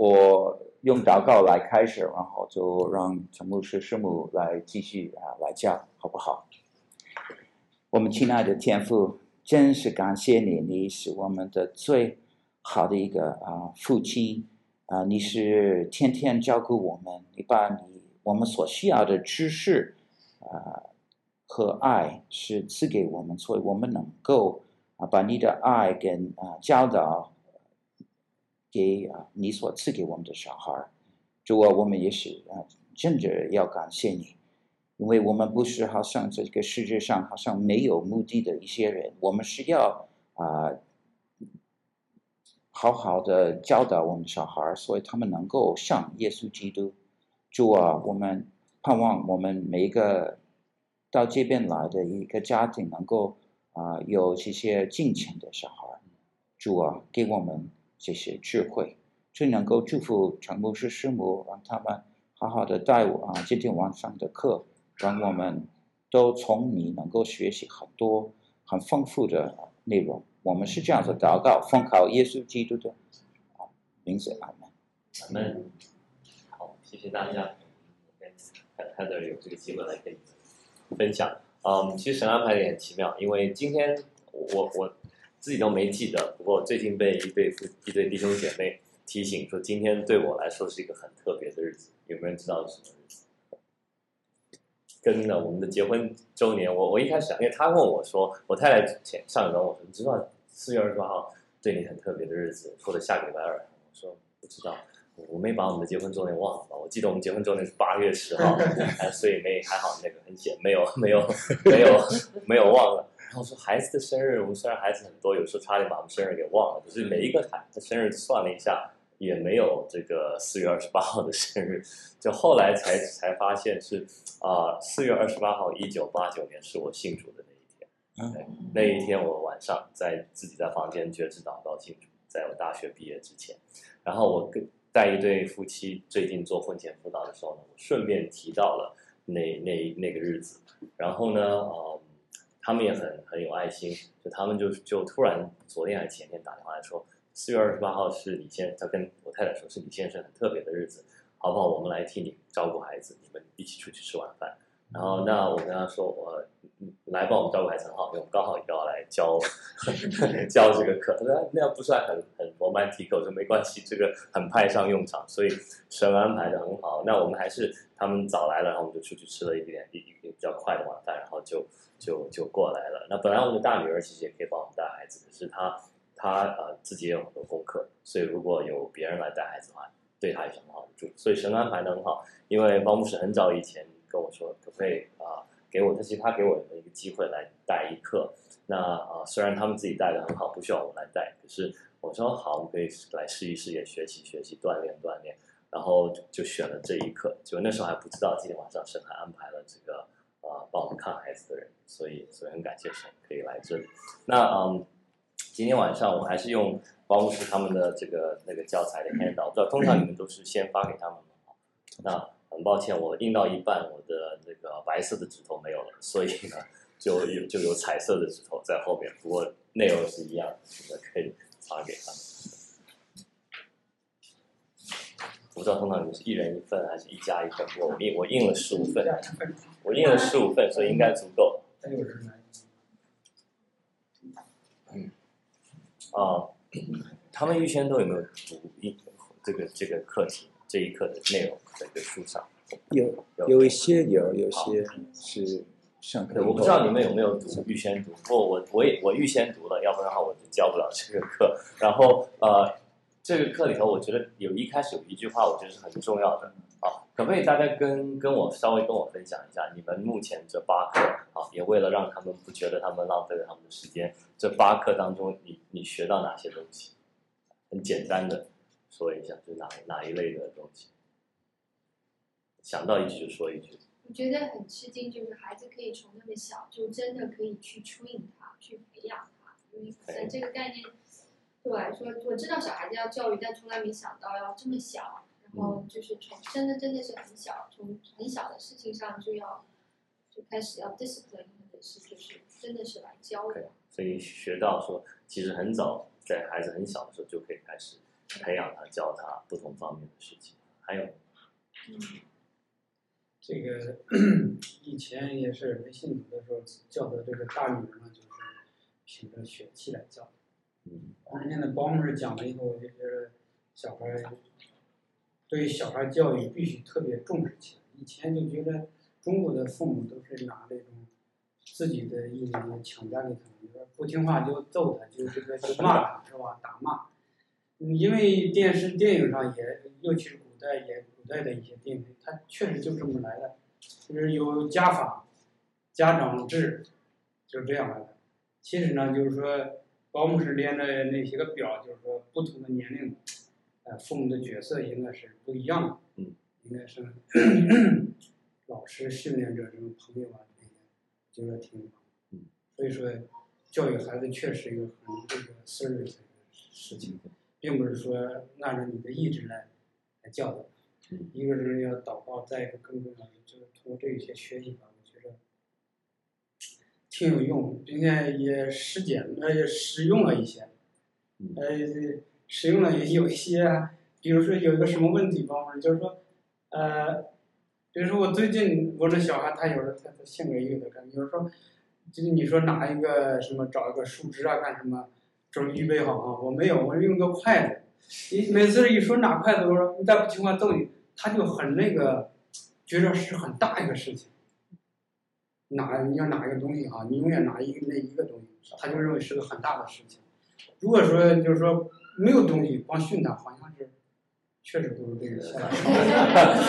我用祷告来开始，然后就让陈牧师师母来继续啊来教，好不好？我们亲爱的天父，真是感谢你，你是我们的最好的一个啊父亲啊，你是天天照顾我们，你把你我们所需要的知识啊和爱是赐给我们，所以我们能够啊把你的爱跟啊教导。给啊，你所赐给我们的小孩，主啊，我们也是啊，真的要感谢你，因为我们不是好像这个世界上好像没有目的的一些人，我们是要啊，好好的教导我们小孩，所以他们能够像耶稣基督。主啊，我们盼望我们每一个到这边来的一个家庭能够啊有这些敬虔的小孩，主啊，给我们。这些智慧，最能够祝福陈牧师师母，让他们好好的带我啊，今天晚上的课，让我们都从你能够学习很多很丰富的内容。我们是这样子祷告，奉靠耶稣基督的啊名字，阿门。阿门。好，谢谢大家。看看到有这个机会来跟你分享。嗯，其实神安排也很奇妙，因为今天我我。自己都没记得，不过最近被一对夫一对弟兄姐妹提醒说，今天对我来说是一个很特别的日子。有没有人知道是什么日子？跟了我们的结婚周年，我我一开始因为他问我说，我太太前上一周我说，你知道四月二十八号对你很特别的日子，或者下个礼拜二？我说不知道，我没把我们的结婚周年忘了吧？我记得我们结婚周年是八月十号，所以没还好那个很险，没有没有没有没有忘了。然后说孩子的生日，我们虽然孩子很多，有时候差点把我们生日给忘了。可是每一个孩子的生日算了一下，也没有这个四月二十八号的生日。就后来才才发现是啊，四月二十八号，一九八九年是我信主的那一天。对，那一天我晚上在自己在房间觉知祷告信主，在我大学毕业之前。然后我跟带一对夫妻最近做婚前辅导的时候呢，我顺便提到了那那那个日子。然后呢，呃。他们也很很有爱心，就他们就就突然昨天还是前天打电话来说，四月二十八号是李先生，他跟我太太说是李先生很特别的日子，好不好？我们来替你照顾孩子，你们一起出去吃晚饭。然后那我跟他说，我来帮我们照顾孩子很好，因为我们刚好也要来教 教这个课。他说那样不算很很我说没关系，这个很派上用场，所以神安排的很好。那我们还是他们早来了，然后我们就出去吃了一点一一比较快的晚饭，然后就就就过来了。那本来我们的大女儿其实也可以帮我们带孩子，可是她她呃自己也有很多功课，所以如果有别人来带孩子的话，对她也是很好的助。所以神安排的很好，因为包牧师很早以前。跟我说可不可以啊？给我，他其实他给我的一个机会来带一课。那啊，虽然他们自己带的很好，不需要我来带，可是我说好，我们可以来试一试，也学习学习，锻炼锻炼。然后就选了这一课。就那时候还不知道，今天晚上神还安排了这个啊，帮我们看孩子的人，所以所以很感谢神可以来这里。那嗯，今天晚上我还是用包牧师他们的这个那个教材的 handout，我知道通常你们都是先发给他们嘛。那很抱歉，我印到一半，我的那个白色的纸头没有了，所以呢，就有就有彩色的纸头在后面。不过内容是一样，你们可以发给他们。我不知道通常你们是一人一份还是一家一份？我印我印了十五份，我印了十五份，所以应该足够。嗯，啊，他们预先都有没有读一这个这个课题？这一课的内容在这个书上有有一些有有些是上课，我不知道你们有没有读预先读，不过我我也我预先读了，要不然的话我就教不了这个课。然后呃，这个课里头，我觉得有一开始有一句话，我觉得是很重要的啊，可不可以大家跟跟我稍微跟我分享一下，你们目前这八课啊，也为了让他们不觉得他们浪费了他们的时间，这八课当中你你学到哪些东西？很简单的。说一下，就哪哪一类的东西，想到一句就说一句。我觉得很吃惊，就是孩子可以从那么小，就真的可以去 train 他，去培养他。因为可能这个概念对我来说，我知道小孩子要教育，但从来没想到要这么小。然后就是从真的真的是很小，从很小的事情上就要就开始要 discipline，或者是就是真的是来教的。所以学到说，其实很早在孩子很小的时候就可以开始。培养他、教他不同方面的事情。还有，嗯，这个 以前也是没信主的时候教的这个大女儿呢，就是凭着血气来教。嗯，而现在包牧师讲了以后，我就觉得小孩对小孩教育必须特别重视起来。以前就觉得中国的父母都是拿这种自己的意见强加给他们，你说不听话就揍他，就这个就骂他，是吧？打骂。嗯，因为电视电影上也，尤其是古代也古代的一些电影，它确实就这么来的，就是有家法、家长制，就这样来的。其实呢，就是说。保姆是连着那些个表，就是说不同的年龄，呃，父母的角色应该是不一样的。嗯，应该是老师训练着这种朋友啊，这些就是挺所以说教育孩子确实一个很这个 serious 的事情，并不是说按照你的意志来来教导。嗯，一个是要祷告，再一个更重要的就是通过这些学习吧。我觉得挺有用，并且也实践，呃，也实用了一些，呃，实用了也有一些，比如说有一个什么问题方面，就是说，呃，比如说我最近我这小孩他有时候他的性格有点干，比如说，就是你说拿一个什么找一个树枝啊干什么，就是预备好啊，我没有，我用个筷子，你每次一说拿筷子，我说你再不听话揍你，他就很那个，觉得是很大一个事情。拿你要拿一个东西哈，你永远拿一个那一个东西，他就认为是个很大的事情。如果说就是说没有东西，光训他，好像是确实不是这个。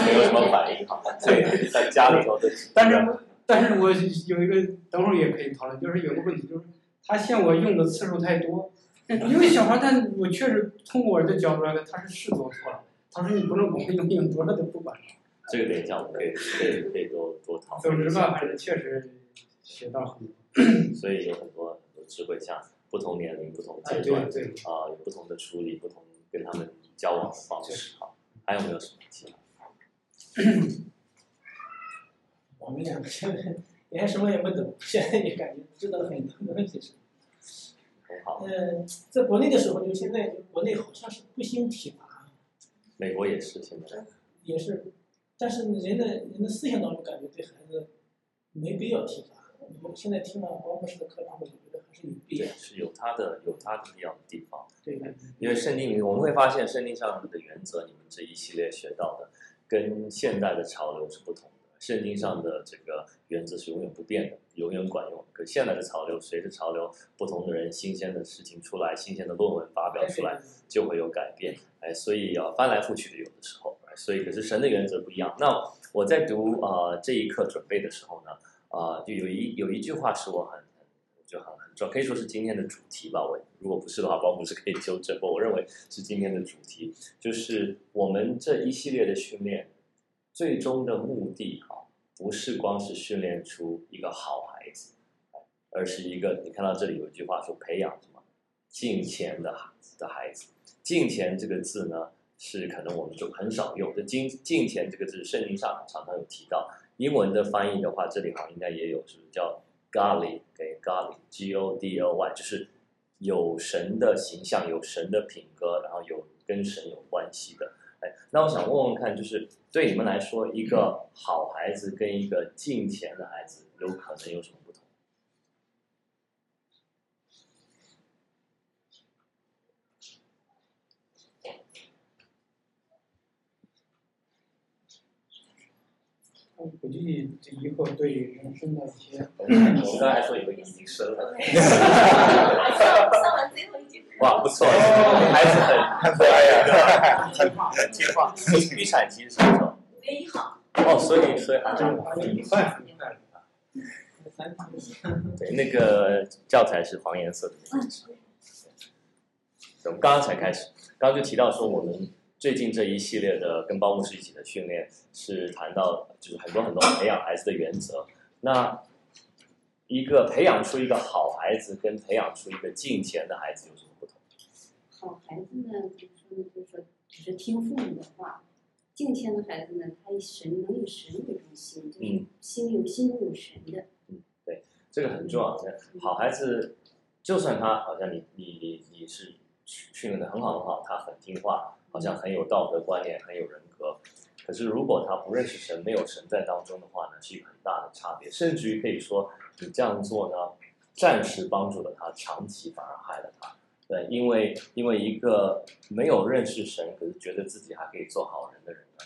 没有什么反应哈。对，在家里头的。但是，但是我有一个，等会儿也可以讨论，就是有个问题，就是他嫌我用的次数太多，因为小孩他，我确实通过我的角度来看，他是是做错了。他说你不能光用，用多了都不管了。这个等一下我们可以可以可以多多讨论。总之吧，还是确实学到很多。所以有很多很多智慧，像不同年龄、不同阶段，啊、呃，有不同的处理，不同跟他们交往的方式。好，还有没有什么其他？我们两个现在连什么也不懂，现在也感觉知道了很多东西。很好。嗯，在国内的时候，就现在国内好像是不兴体罚。美国也是现在。也是。但是人的人的思想当中感觉对孩子没必要体罚。我们现在听了保姆师的课堂，我觉得还是有必要。是有他的有他的必要的地方。对，因为圣经里我们会发现圣经上的原则，你们这一系列学到的跟现代的潮流是不同的。圣经上的这个原则是永远不变的，永远管用。可现在的潮流，随着潮流，不同的人、新鲜的事情出来，新鲜的论文发表出来，就会有改变。哎，所以要翻来覆去的，有的时候。所以，可是神的原则不一样。那我在读啊、呃、这一课准备的时候呢，啊、呃，就有一有一句话是我很很就很很重要，可以说是今天的主题吧。我如果不是的话，保姆是可以纠正。不我认为是今天的主题，就是我们这一系列的训练，最终的目的哈，不是光是训练出一个好孩子，而是一个你看到这里有一句话说，培养什么敬虔的孩子的孩子。敬虔这个字呢，是可能我们就很少用，这敬敬虔这个字，圣经上常常有提到。英文的翻译的话，这里好像应该也有，是不是叫 godly 给 godly，G O D L Y，就是有神的形象，有神的品格，然后有跟神有关系的。哎，那我想问问看，就是对你们来说，一个好孩子跟一个进钱的孩子，有可能有什么？我估计这以后对人生的一些，我们刚才说有个已经生了，哇，不错，孩子很很可爱呀，很很听话。预产期是什么时候？五月一号。哦，所以所以还是很快很快。对，那个教材是黄颜色的。我们刚刚才开始，刚刚就提到说我们。最近这一系列的跟包姆师一起的训练，是谈到就是很多很多培养孩子的原则。那一个培养出一个好孩子，跟培养出一个敬虔的孩子有什么不同？好孩子呢，就是说呢，就是说只是听父母的话；敬虔的孩子呢，他以神能以神为中心，就是心有心有神的。嗯，对，这个很重要。好孩子，就算他好像你你你你是。训练的很好很好，他很听话，好像很有道德观念，很有人格。可是如果他不认识神，没有神在当中的话呢，是一个很大的差别。甚至于可以说，你这样做呢，暂时帮助了他，长期反而害了他。对，因为因为一个没有认识神，可是觉得自己还可以做好人的人呢，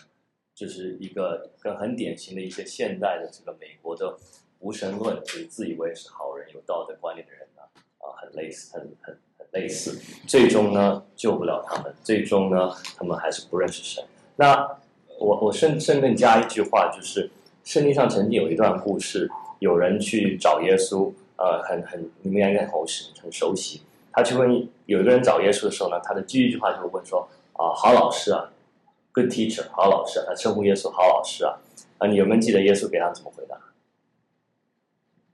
就是一个跟很典型的一些现代的这个美国的无神论，就是自以为是好人、有道德观念的人呢，啊，很类似，很很很类似，最终呢救不了他们，最终呢他们还是不认识神。那我我甚甚更加一句话，就是圣经上曾经有一段故事，有人去找耶稣，呃，很很你们应该很熟，很熟悉。他去问有一个人找耶稣的时候呢，他的第一句话就会问说：“啊，好老师啊，good teacher，好老师啊。”他称呼耶稣好老师啊。啊，你有没有记得耶稣给他怎么回答？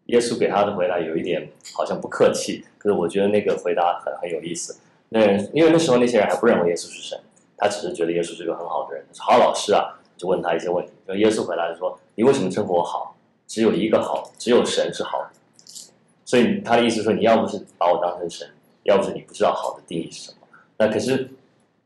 耶稣给他的回答有一点好像不客气，可是我觉得那个回答很很有意思。那因为那时候那些人还不认为耶稣是神。他只是觉得耶稣是个很好的人，好老师啊，就问他一些问题。就耶稣回来说：“你为什么称呼我好？只有一个好，只有神是好的。所以他的意思说，你要不是把我当成神，要不是你不知道好的定义是什么。那可是，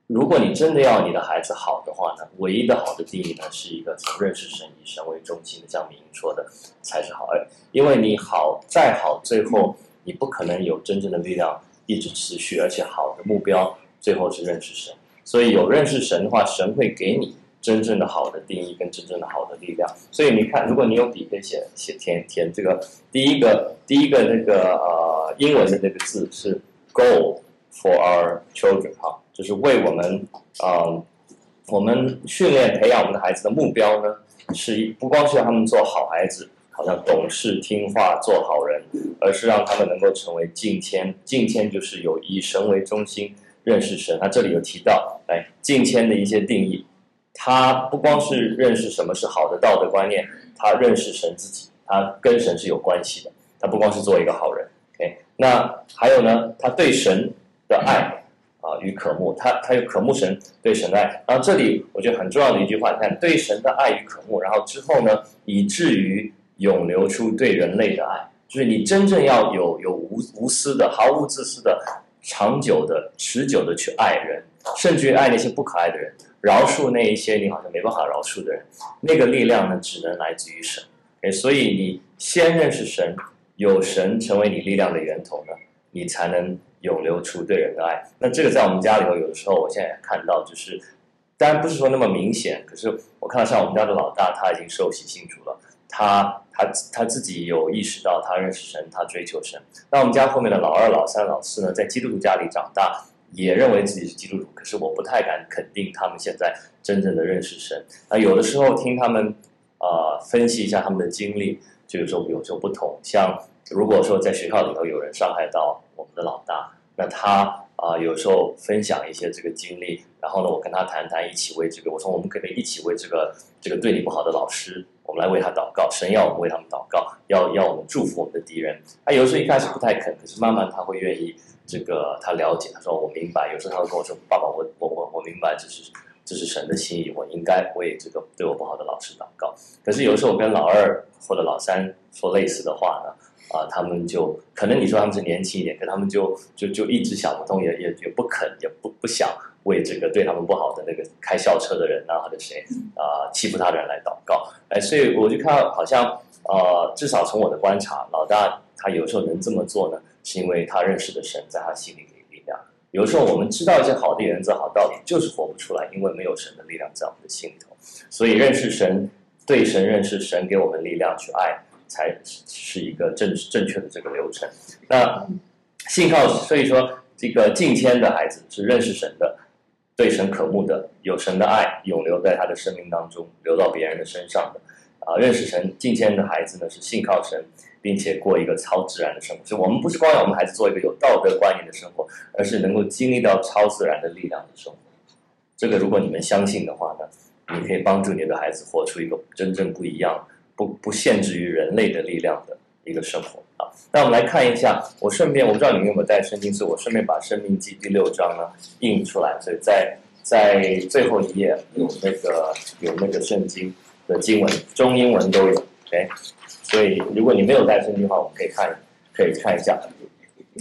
如果你真的要你的孩子好的话呢，唯一的好的定义呢，是一个从认识神以神为中心的，像明说的才是好。因为你好再好，最后你不可能有真正的力量一直持续，而且好的目标最后是认识神。”所以有认识神的话，神会给你真正的好的定义跟真正的好的力量。所以你看，如果你有笔可以写写填填这个第一个第一个那个呃英文的那个字是 goal for our children 哈，就是为我们呃我们训练培养我们的孩子的目标呢，是不光是让他们做好孩子，好像懂事听话做好人，而是让他们能够成为敬谦。敬谦就是有以神为中心。认识神，他这里有提到，哎，敬谦的一些定义，他不光是认识什么是好的道德观念，他认识神自己，他跟神是有关系的，他不光是做一个好人，OK，那还有呢，他对神的爱啊与渴慕，他他有渴慕神对神的爱，然后这里我觉得很重要的一句话，你看对神的爱与渴慕，然后之后呢，以至于涌流出对人类的爱，就是你真正要有有无无私的、毫无自私的。长久的、持久的去爱人，甚至于爱那些不可爱的人，饶恕那一些你好像没办法饶恕的人，那个力量呢，只能来自于神。诶，所以你先认识神，有神成为你力量的源头呢，你才能涌流出对人的爱。那这个在我们家里头，有的时候我现在也看到，就是当然不是说那么明显，可是我看到像我们家的老大，他已经受洗信主了，他。他他自己有意识到，他认识神，他追求神。那我们家后面的老二、老三、老四呢，在基督徒家里长大，也认为自己是基督徒。可是我不太敢肯定他们现在真正的认识神。那有的时候听他们啊、分析一下他们的经历，就有时候有时候不同。像如果说在学校里头有人伤害到我们的老大，那他啊、有时候分享一些这个经历，然后呢，我跟他谈谈，一起为这个，我说我们可不可以一起为这个这个对你不好的老师。我们来为他祷告，神要我们为他们祷告，要要我们祝福我们的敌人。他有时候一开始不太肯，可是慢慢他会愿意。这个他了解，他说我明白。有时候他会跟我说：“爸爸，我我我我明白，这是这是神的心意，我应该为这个对我不好的老师祷告。”可是有时候我跟老二或者老三说类似的话呢，啊、呃，他们就可能你说他们是年轻一点，可他们就就就一直想不通，也也也不肯，也不不想。为这个对他们不好的那个开校车的人啊，或者谁啊、呃、欺负他的人来祷告，哎，所以我就看到好像呃，至少从我的观察，老大他有时候能这么做呢，是因为他认识的神在他心里给力量。有时候我们知道一些好的原则、好道理，就是活不出来，因为没有神的力量在我们的心里头。所以认识神，对神认识神，给我们力量去爱，才是一个正正确的这个流程。那信靠，所以说这个敬谦的孩子是认识神的。对神渴慕的，有神的爱永留在他的生命当中，流到别人的身上的，啊，认识神敬谦的孩子呢，是信靠神，并且过一个超自然的生活。就，我们不是光让我们孩子做一个有道德观念的生活，而是能够经历到超自然的力量的生活。这个，如果你们相信的话呢，你可以帮助你的孩子活出一个真正不一样、不不限制于人类的力量的一个生活。啊，那我们来看一下。我顺便，我不知道你们有没有带圣经，所以我顺便把《生命记》第六章呢印出来。所以在在最后一页有那个有那个圣经的经文，中英文都有。OK，所以如果你没有带圣经的话，我们可以看，可以看一下。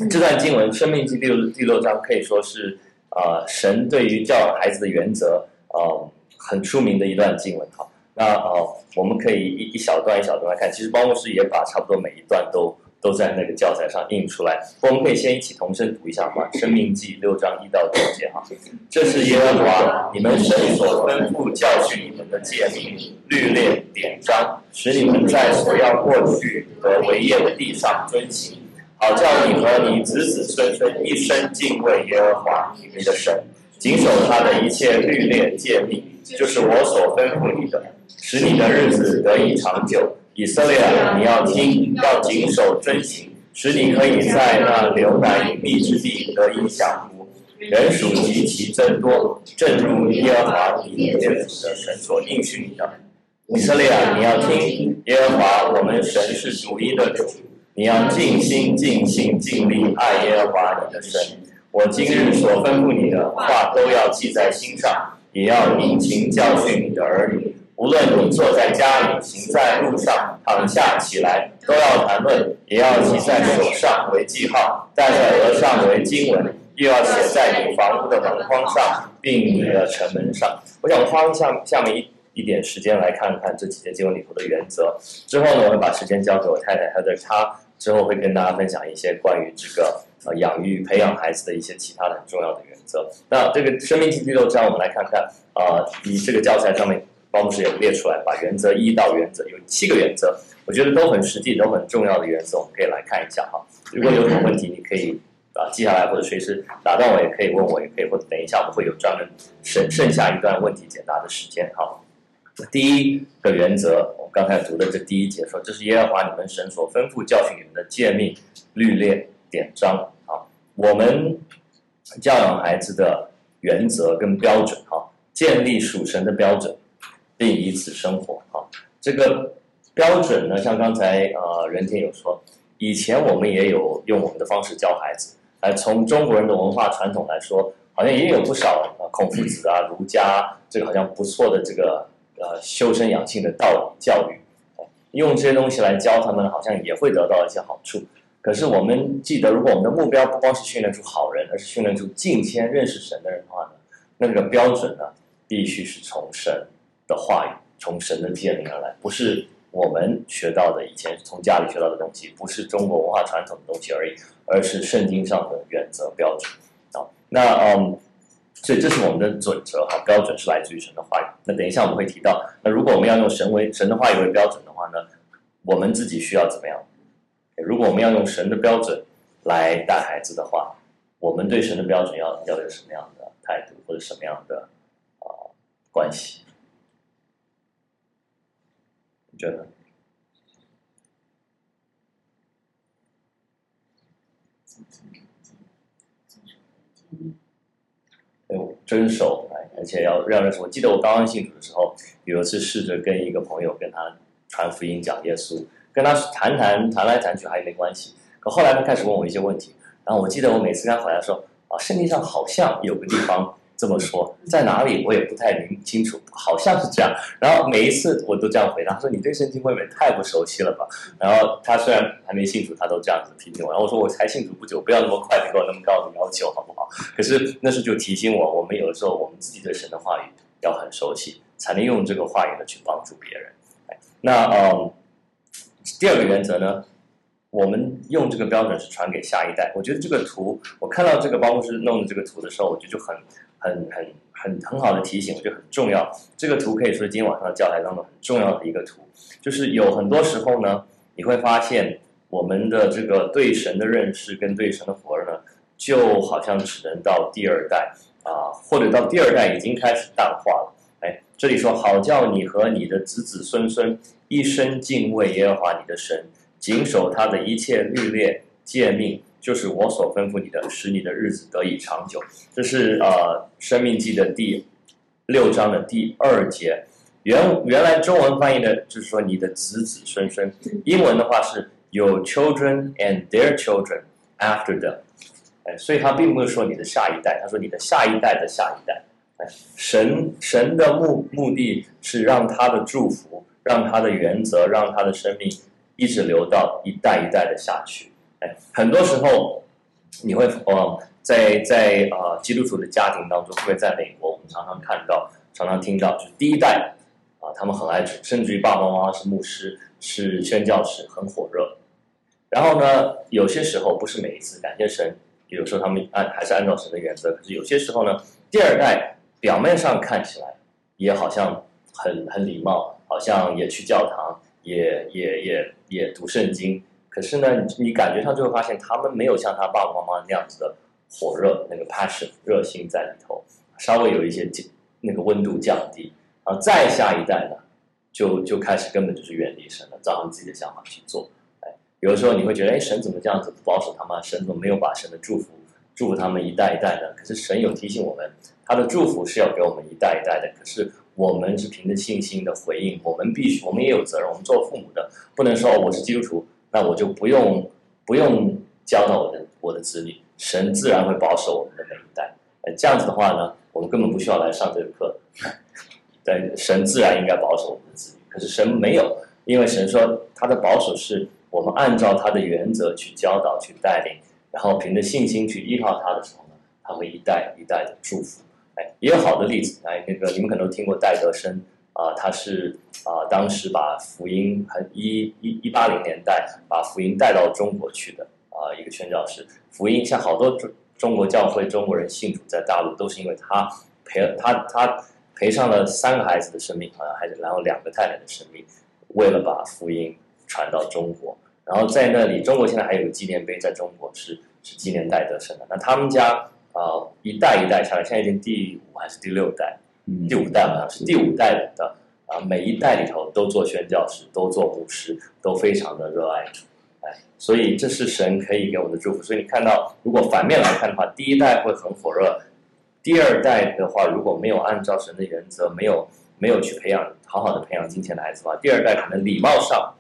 这段经文《生命记》第六第六章可以说是呃神对于教养孩子的原则呃很出名的一段经文哈。那呃我们可以一一小段一小段来看，其实包牧师也把差不多每一段都都在那个教材上印出来。我们可以先一起同声读一下嘛，《生命记》六章一到九节哈。这是耶和华你们神所吩咐教训你们的诫命、律例、典章，使你们在所要过去和为业的地上遵行。好叫你和你子子孙孙一生敬畏耶和华你们的神，谨守他的一切律例诫命，就是我所吩咐你的，使你的日子得以长久。以色列，你要听，要谨守遵行，使你可以在那流奶与蜜之地得以享福，人数极其增多，正如耶和华你列祖的神所应许你的。以色列，你要听，耶和华我们神是独一的主。你要尽心、尽性、尽力爱耶和华你的神。我今日所吩咐你的话都要记在心上，也要殷勤教训你的儿女。无论你坐在家里、行在路上、躺下起来，都要谈论，也要记在手上为记号，戴在额上为经文，又要写在你房屋的门框上，并你的城门上。我想花一下下面一。一点时间来看看这几节经文里头的原则。之后呢，我会把时间交给我太太，她的她之后会跟大家分享一些关于这个呃养育、培养孩子的一些其他的很重要的原则。那这个《生命记》第六章，我们来看看啊、呃，以这个教材上面，包牧师也列出来，把原则一到原则有七个原则，我觉得都很实际、都很重要的原则，我们可以来看一下哈。如果有什么问题，你可以啊记下来，或者随时打断我，也可以问我，也可以或者等一下我们会有专门剩剩下一段问题解答的时间哈。第一个原则，我刚才读的这第一节说，这是耶和华你们神所吩咐教训你们的诫命、律例、典章啊。我们教养孩子的原则跟标准哈，建立属神的标准，并以此生活啊。这个标准呢，像刚才呃任天有说，以前我们也有用我们的方式教孩子。来从中国人的文化传统来说，好像也有不少孔夫子啊、儒家这个好像不错的这个。呃，修身养性的道理教育，用这些东西来教他们，好像也会得到一些好处。可是我们记得，如果我们的目标不光是训练出好人，而是训练出敬天、认识神的人的话呢，那个标准呢，必须是从神的话语、从神的诫命而来，不是我们学到的以前从家里学到的东西，不是中国文化传统的东西而已，而是圣经上的原则标准啊。那嗯。所以这是我们的准则哈，标准是来自于神的话语。那等一下我们会提到，那如果我们要用神为神的话语为标准的话呢，我们自己需要怎么样？如果我们要用神的标准来带孩子的话，我们对神的标准要要有什么样的态度或者什么样的啊、关系？你觉得？遵守，哎，而且要让人说。我记得我刚刚信主的时候，有一次试着跟一个朋友跟他传福音讲耶稣，跟他谈谈谈来谈去还没关系。可后来他开始问我一些问题，然后我记得我每次跟他回答说，啊，圣经上好像有个地方。这么说，在哪里我也不太明清楚，好像是这样。然后每一次我都这样回答，他说：“你对圣经未免太不熟悉了吧？”然后他虽然还没信主，他都这样子批评我。然后我说：“我才信主不久，不要那么快给我那么高的要求，好不好？”可是那时就提醒我，我们有的时候我们自己对神的话语要很熟悉，才能用这个话语呢去帮助别人。那嗯，第二个原则呢，我们用这个标准是传给下一代。我觉得这个图，我看到这个包牧师弄的这个图的时候，我觉得就很。很很很很好的提醒，我觉得很重要。这个图可以说是今天晚上的教材当中很重要的一个图，就是有很多时候呢，你会发现我们的这个对神的认识跟对神的活呢，就好像只能到第二代啊，或者到第二代已经开始淡化了。哎，这里说好叫你和你的子子孙孙一生敬畏耶和华你的神，谨守他的一切律例诫命。就是我所吩咐你的，使你的日子得以长久。这是呃《生命记》的第六章的第二节。原原来中文翻译的就是说你的子子孙孙，英文的话是 Your children and their children after them。哎，所以他并不是说你的下一代，他说你的下一代的下一代。哎，神神的目目的是让他的祝福，让他的原则，让他的生命一直流到一代一代的下去。很多时候，你会哦，在在呃基督徒的家庭当中，特别在美国，我们常常看到、常常听到，就是第一代啊、他们很爱主，甚至于爸爸妈妈是牧师、是宣教士，很火热。然后呢，有些时候不是每一次感谢神，有时候他们按还是按照神的原则，可是有些时候呢，第二代表面上看起来也好像很很礼貌，好像也去教堂，也也也也读圣经。可是呢，你感觉上就会发现，他们没有像他爸爸妈妈那样子的火热，那个 passion 热心在里头，稍微有一些那个温度降低。然后再下一代呢，就就开始根本就是远离神了，照他们自己的想法去做。哎，有的时候你会觉得，哎，神怎么这样子不保守他们？神怎么没有把神的祝福祝福他们一代一代的？可是神有提醒我们，他的祝福是要给我们一代一代的。可是我们是凭着信心的回应，我们必须，我们也有责任。我们做父母的不能说我是基督徒。那我就不用不用教导我的我的子女，神自然会保守我们的每一代。这样子的话呢，我们根本不需要来上这个课。对，神自然应该保守我们的子女，可是神没有，因为神说他的保守是我们按照他的原则去教导、去带领，然后凭着信心去依靠他的时候呢，他会一代一代的祝福。哎，也有好的例子，哎，那个你们可能都听过戴德生。啊，他是啊，当时把福音很一一一八零年代把福音带到中国去的啊，一个宣教士。福音像好多中中国教会中国人信主在大陆，都是因为他赔他他赔上了三个孩子的生命，好像还是然后两个太太的生命，为了把福音传到中国。然后在那里，中国现在还有个纪念碑，在中国是是纪念戴德生的。那他们家啊，一代一代下来，现在已经第五还是第六代？第五代好像是第五代的啊，每一代里头都做宣教师，都做牧师，都非常的热爱主，哎，所以这是神可以给我们的祝福。所以你看到，如果反面来看的话，第一代会很火热，第二代的话，如果没有按照神的原则，没有没有去培养好好的培养金钱的孩子的话，第二代可能礼貌上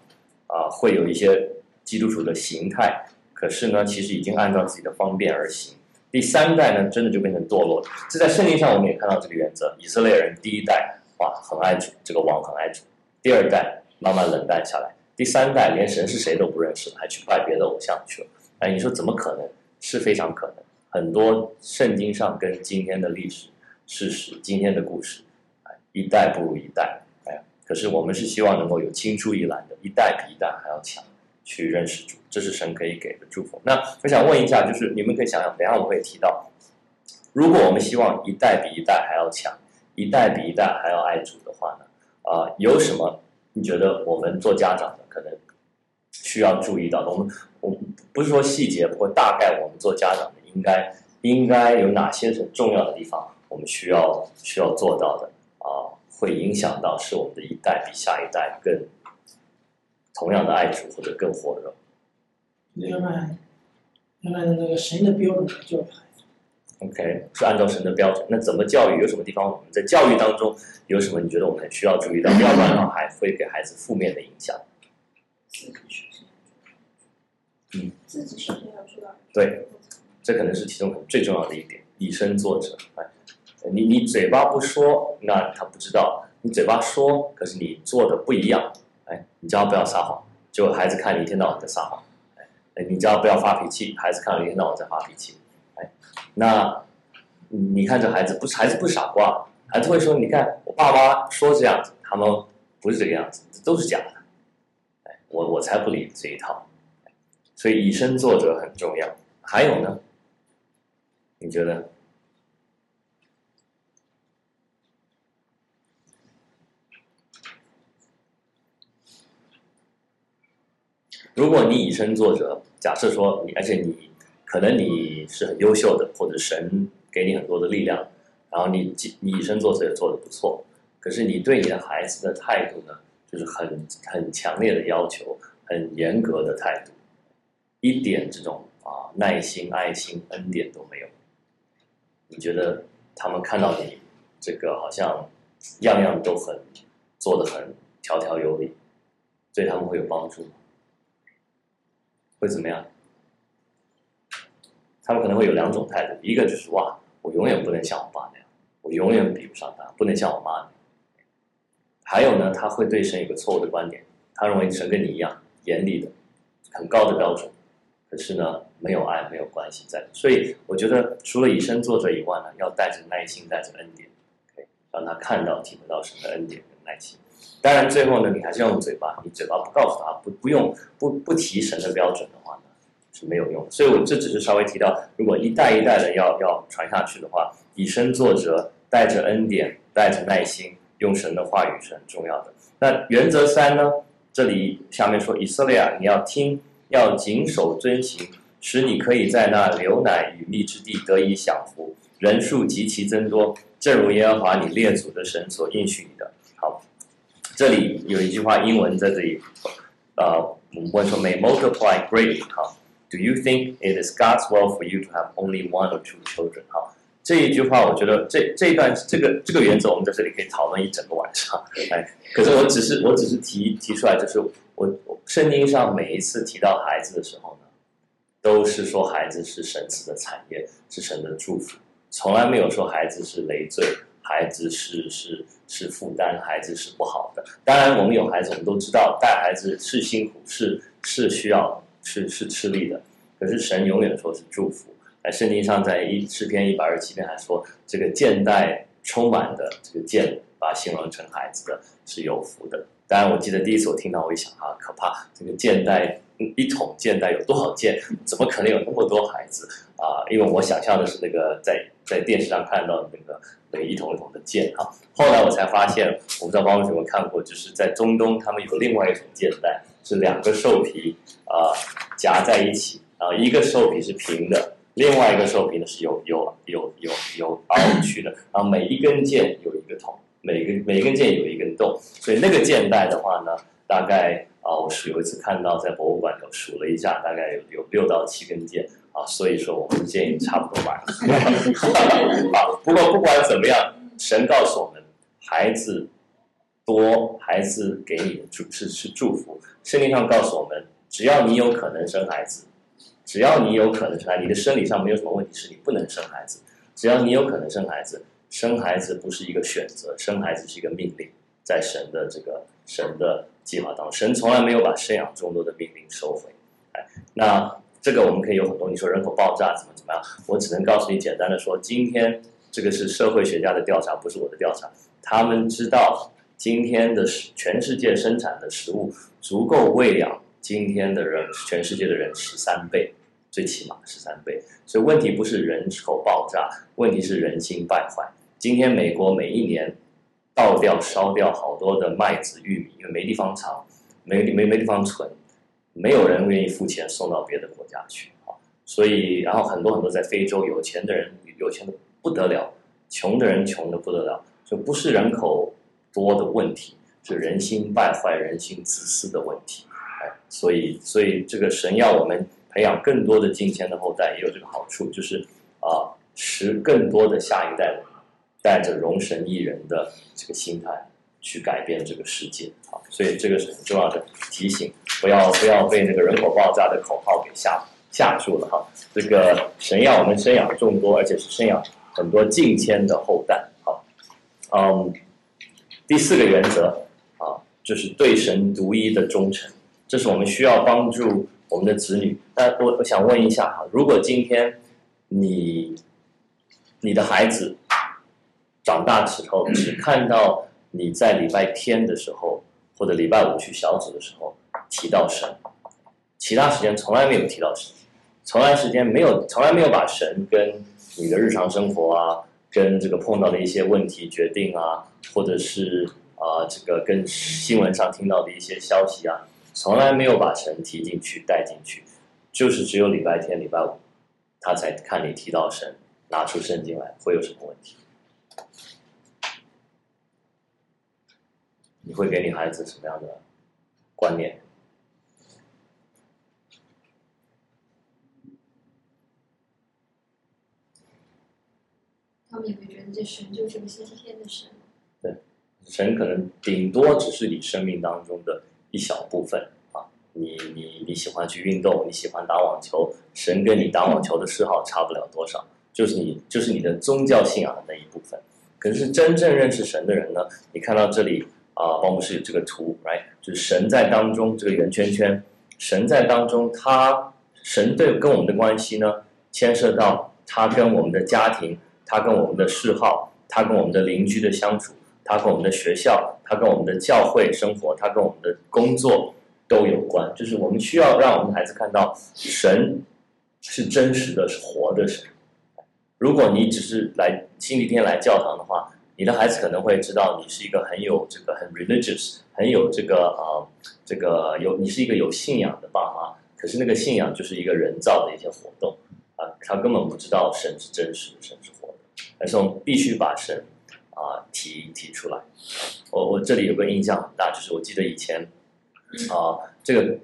啊会有一些基督徒的形态，可是呢，其实已经按照自己的方便而行。第三代呢，真的就变成堕落了。这在圣经上我们也看到这个原则。以色列人第一代哇很爱主，这个王很爱主；第二代慢慢冷淡下来；第三代连神是谁都不认识了，还去拜别的偶像去了。哎，你说怎么可能？是非常可能。很多圣经上跟今天的历史事实、今天的故事，一代不如一代。哎，可是我们是希望能够有青出于蓝的，一代比一代还要强。去认识主，这是神可以给的祝福。那我想问一下，就是你们可以想想，等下我会提到，如果我们希望一代比一代还要强，一代比一代还要爱主的话呢？啊、有什么你觉得我们做家长的可能需要注意到的？我们我们不是说细节，不过大概我们做家长的应该应该有哪些很重要的地方，我们需要需要做到的啊、会影响到是我们的一代比下一代更。同样的爱主或者更火热，要按要按那个神的标准来教育孩子。OK，是按照神的标准。那怎么教育？有什么地方我们在教育当中有什么？你觉得我们很需要注意到？要不然的话还会给孩子负面的影响。嗯，自己首先要知道。对，这可能是其中最重要的一点。以身作则，哎，你你嘴巴不说，那他不知道；你嘴巴说，可是你做的不一样。哎，你叫他不要撒谎，结果孩子看你一天到晚在撒谎。哎，你叫他不要发脾气，孩子看了一天到晚在发脾气。哎，那你看这孩子不孩子不傻瓜，孩子会说：你看我爸妈说这样子，他们不是这个样子，这都是假的。哎，我我才不理这一套。所以以身作则很重要。还有呢？你觉得？如果你以身作则，假设说你，而且你可能你是很优秀的，或者神给你很多的力量，然后你你以身作则也做得不错，可是你对你的孩子的态度呢，就是很很强烈的要求，很严格的态度，一点这种啊耐心、爱心、恩典都没有。你觉得他们看到你这个好像样样都很做得很条条有理，对他们会有帮助吗？会怎么样？他们可能会有两种态度，一个就是哇，我永远不能像我爸那样，我永远比不上他，不能像我妈那样。还有呢，他会对神有个错误的观点，他认为神跟你一样严厉的，很高的标准，可是呢，没有爱，没有关系在。所以我觉得，除了以身作则以外呢，要带着耐心，带着恩典，让他看到、体会到神的恩典跟耐心。当然，最后呢，你还是要用嘴巴，你嘴巴不告诉他，不不用不不提神的标准的话呢，是没有用。所以我这只是稍微提到，如果一代一代的要要传下去的话，以身作则，带着恩典，带着耐心，用神的话语是很重要的。那原则三呢？这里下面说，以色列啊，你要听，要谨守遵行，使你可以在那流奶与蜜之地得以享福，人数极其增多，正如耶和华你列祖的神所应许你的。好，这里有一句话，英文在这里，呃，我们问说，may multiply greatly。好，Do you think it is God's will for you to have only one or two children？好。这一句话，我觉得这这一段这个这个原则，我们在这里可以讨论一整个晚上。哎，可是我只是我只是提提出来，就是我圣经上每一次提到孩子的时候呢，都是说孩子是神赐的产业，是神的祝福，从来没有说孩子是累赘，孩子是是是负担，孩子是不好的。当然，我们有孩子，我们都知道带孩子是辛苦，是是需要是是吃力的。可是神永远说是祝福。在圣经上，在一诗篇一百二十七篇还说，这个肩带充满的这个箭，把形容成孩子的是有福的。当然，我记得第一次我听到，我一想啊，可怕！这个箭带一桶箭带有多少箭？怎么可能有那么多孩子啊？因为我想象的是那个在在电视上看到的那个一桶一桶的箭啊。后来我才发现，我不知道包同学们看过，就是在中东，他们有另外一种箭袋，是两个兽皮啊夹在一起，然后一个兽皮是平的。另外一个兽皮呢是有有有有有凹曲的，然后每一根箭有一个筒，每个每一根箭有一根洞，所以那个箭袋的话呢，大概啊，我是有一次看到在博物馆有数了一下，大概有有六到七根箭啊，所以说我们的箭也差不多完了。啊，不过不管怎么样，神告诉我们，孩子多，孩子给你的祝是是祝福。圣经上告诉我们，只要你有可能生孩子。只要你有可能生孩子，你的生理上没有什么问题，是你不能生孩子。只要你有可能生孩子，生孩子不是一个选择，生孩子是一个命令，在神的这个神的计划当中，神从来没有把生养众多的命令收回。哎，那这个我们可以有很多，你说人口爆炸怎么怎么样，我只能告诉你简单的说，今天这个是社会学家的调查，不是我的调查。他们知道今天的全世界生产的食物足够喂养。今天的人，全世界的人十三倍，最起码十三倍。所以问题不是人口爆炸，问题是人心败坏。今天美国每一年倒掉、烧掉好多的麦子、玉米，因为没地方藏，没没没地方存，没有人愿意付钱送到别的国家去啊。所以，然后很多很多在非洲有钱的人有钱的不得了，穷的人穷的不得了。就不是人口多的问题，是人心败坏、人心自私的问题。哎所以，所以这个神要我们培养更多的敬虔的后代，也有这个好处，就是啊，使更多的下一代人带着容神益人的这个心态去改变这个世界啊。所以这个是很重要的提醒，不要不要被那个人口爆炸的口号给吓吓住了哈。这个神要我们生养众多，而且是生养很多敬虔的后代。好，嗯，第四个原则啊，就是对神独一的忠诚。这是我们需要帮助我们的子女。但我我想问一下哈，如果今天你你的孩子长大之后，只看到你在礼拜天的时候或者礼拜五去小组的时候提到神，其他时间从来没有提到神，从来时间没有从来没有把神跟你的日常生活啊，跟这个碰到的一些问题决定啊，或者是啊这个跟新闻上听到的一些消息啊。从来没有把神提进去、带进去，就是只有礼拜天、礼拜五，他才看你提到神，拿出圣经来，会有什么问题？你会给你孩子什么样的观念？他们也会觉得这神就是个星期天的神。对，神可能顶多只是你生命当中的。一小部分啊，你你你喜欢去运动，你喜欢打网球，神跟你打网球的嗜好差不了多少，就是你就是你的宗教信仰的那一部分。可是真正认识神的人呢，你看到这里啊，包括是这个图，right，就是神在当中这个圆圈圈，神在当中，他神对跟我们的关系呢，牵涉到他跟我们的家庭，他跟我们的嗜好，他跟我们的邻居的相处，他跟我们的学校，他跟我们的教会生活，他跟我们的工作都有关。就是我们需要让我们孩子看到神是真实的，是活的神。如果你只是来星期天来教堂的话，你的孩子可能会知道你是一个很有这个很 religious，很有这个呃这个有你是一个有信仰的爸妈，可是那个信仰就是一个人造的一些活动啊，他根本不知道神是真实的，神是活的，而是我们必须把神啊提提出来。我我这里有个印象很大，就是我记得以前啊这个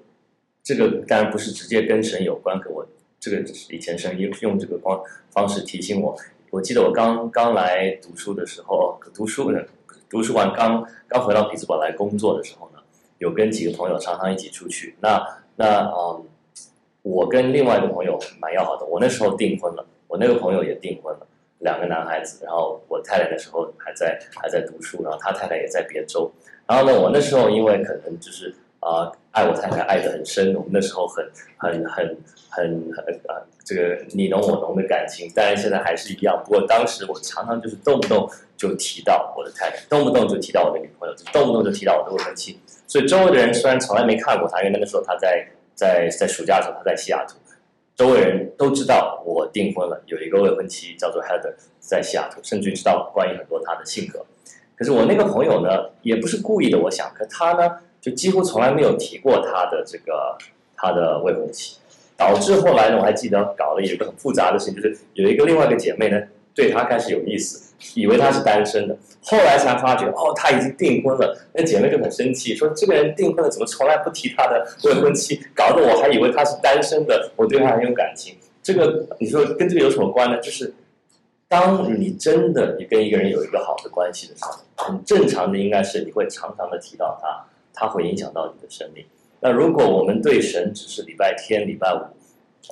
这个当然不是直接跟神有关，可我这个以前神用用这个方方式提醒我。我记得我刚刚来读书的时候，读书的读书完刚刚回到匹兹堡来工作的时候呢，有跟几个朋友常常一起出去。那那嗯，我跟另外一个朋友蛮要好的。我那时候订婚了，我那个朋友也订婚了，两个男孩子。然后我太太那时候还在还在读书，然后他太太也在别州。然后呢，我那时候因为可能就是。啊、爱我太太爱得很深，我们那时候很很很很很啊、这个你侬我侬的感情，当然现在还是一样。不过当时我常常就是动不动就提到我的太太，动不动就提到我的女朋友，动不动就提到我的未婚妻。所以周围的人虽然从来没看过他，因为那个时候他在在在暑假的时候他在西雅图，周围人都知道我订婚了，有一个未婚妻叫做 Heather 在西雅图，甚至知道关于很多他的性格。可是我那个朋友呢，也不是故意的，我想，可他呢。就几乎从来没有提过他的这个他的未婚妻，导致后来呢，我还记得搞了有一个很复杂的事情，就是有一个另外一个姐妹呢，对他开始有意思，以为他是单身的，后来才发觉哦，他已经订婚了。那姐妹就很生气，说这个人订婚了，怎么从来不提他的未婚妻，搞得我还以为他是单身的，我对他很有感情。这个你说跟这个有什么关呢？就是当你真的你跟一个人有一个好的关系的时候，很正常的应该是你会常常的提到他。它会影响到你的生命。那如果我们对神只是礼拜天、礼拜五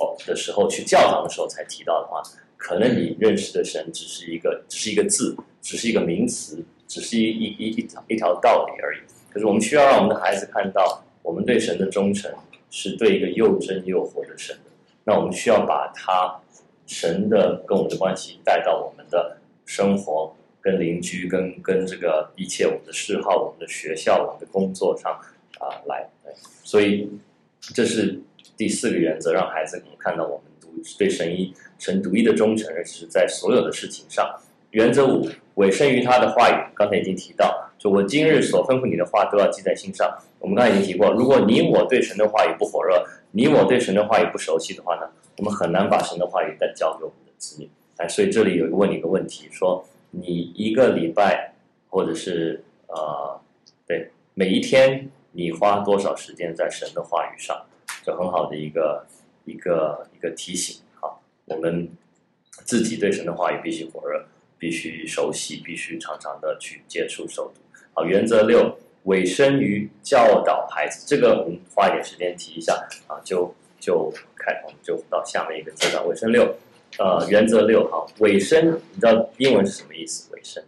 哦的时候去教堂的时候才提到的话，可能你认识的神只是一个，只是一个字，只是一个名词，只是一一一一条一条道理而已。可是我们需要让我们的孩子看到，我们对神的忠诚是对一个又真又活的神。那我们需要把他神的跟我们的关系带到我们的生活。跟邻居、跟跟这个一切我们的嗜好、我们的学校、我们的工作上啊来，所以这是第四个原则，让孩子能看到我们独对神一神独一的忠诚，而是在所有的事情上。原则五，委身于他的话语，刚才已经提到，就我今日所吩咐你的话都要记在心上。我们刚才已经提过，如果你我对神的话语不火热，你我对神的话语不熟悉的话呢，我们很难把神的话语再教给我们的子女。哎，所以这里有一个问你一个问题说。你一个礼拜，或者是呃，对，每一天你花多少时间在神的话语上，就很好的一个一个一个提醒。好，我们自己对神的话语必须火热，必须熟悉，必须常常的去接触受读。好，原则六，委身于教导孩子，这个我们花一点时间提一下啊，就就开，我们就到下面一个阶段，委身六。呃，原则六号，尾声，你知道英文是什么意思？尾声，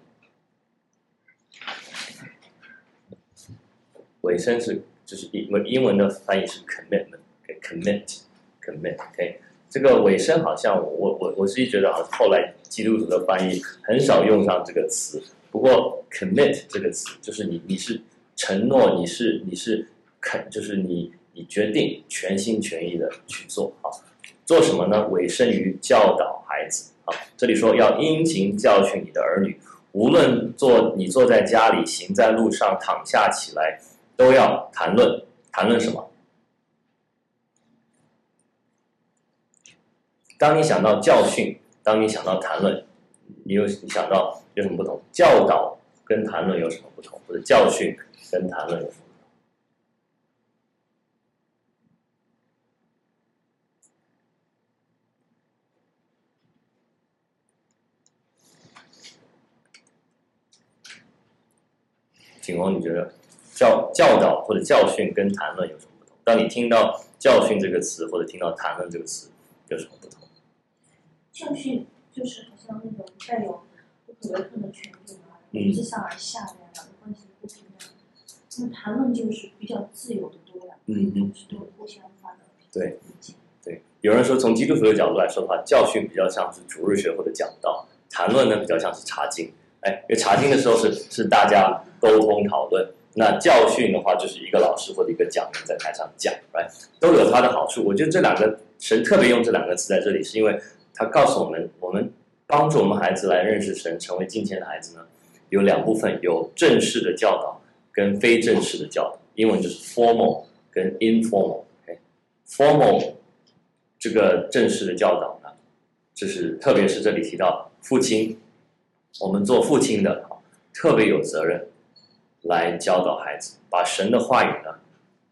尾声是就是英文英文的翻译是 commitment，commit，commit，OK，这个尾声好像我我我自己觉得好像后来基督徒的翻译很少用上这个词，不过 commit 这个词就是你你是承诺，你是你是肯，就是你你决定全心全意的去做啊。做什么呢？委身于教导孩子。好，这里说要殷勤教训你的儿女，无论坐你坐在家里，行在路上，躺下起来，都要谈论。谈论什么？当你想到教训，当你想到谈论，你有你想到有什么不同？教导跟谈论有什么不同？或者教训跟谈论有什么？景宏，你觉得教教导或者教训跟谈论有什么不同？当你听到教训这个词或者听到谈论这个词，有什么不同？教训就是好像那种带有不可违抗的权利嘛，嗯，自上而下的两个关系不平等。那谈论就是比较自由的多呀，嗯嗯，是都互相发表。对，对，有人说从基督徒的角度来说的话，教训比较像是主日学或者讲道，谈论呢比较像是查经。哎，因为查经的时候是是大家沟通讨论，那教训的话就是一个老师或者一个讲员在台上讲，right? 都有它的好处。我觉得这两个神特别用这两个词在这里，是因为他告诉我们，我们帮助我们孩子来认识神，成为敬虔的孩子呢，有两部分，有正式的教导跟非正式的教导，英文就是 formal 跟 informal。formal 这个正式的教导呢，就是特别是这里提到父亲。我们做父亲的特别有责任来教导孩子，把神的话语呢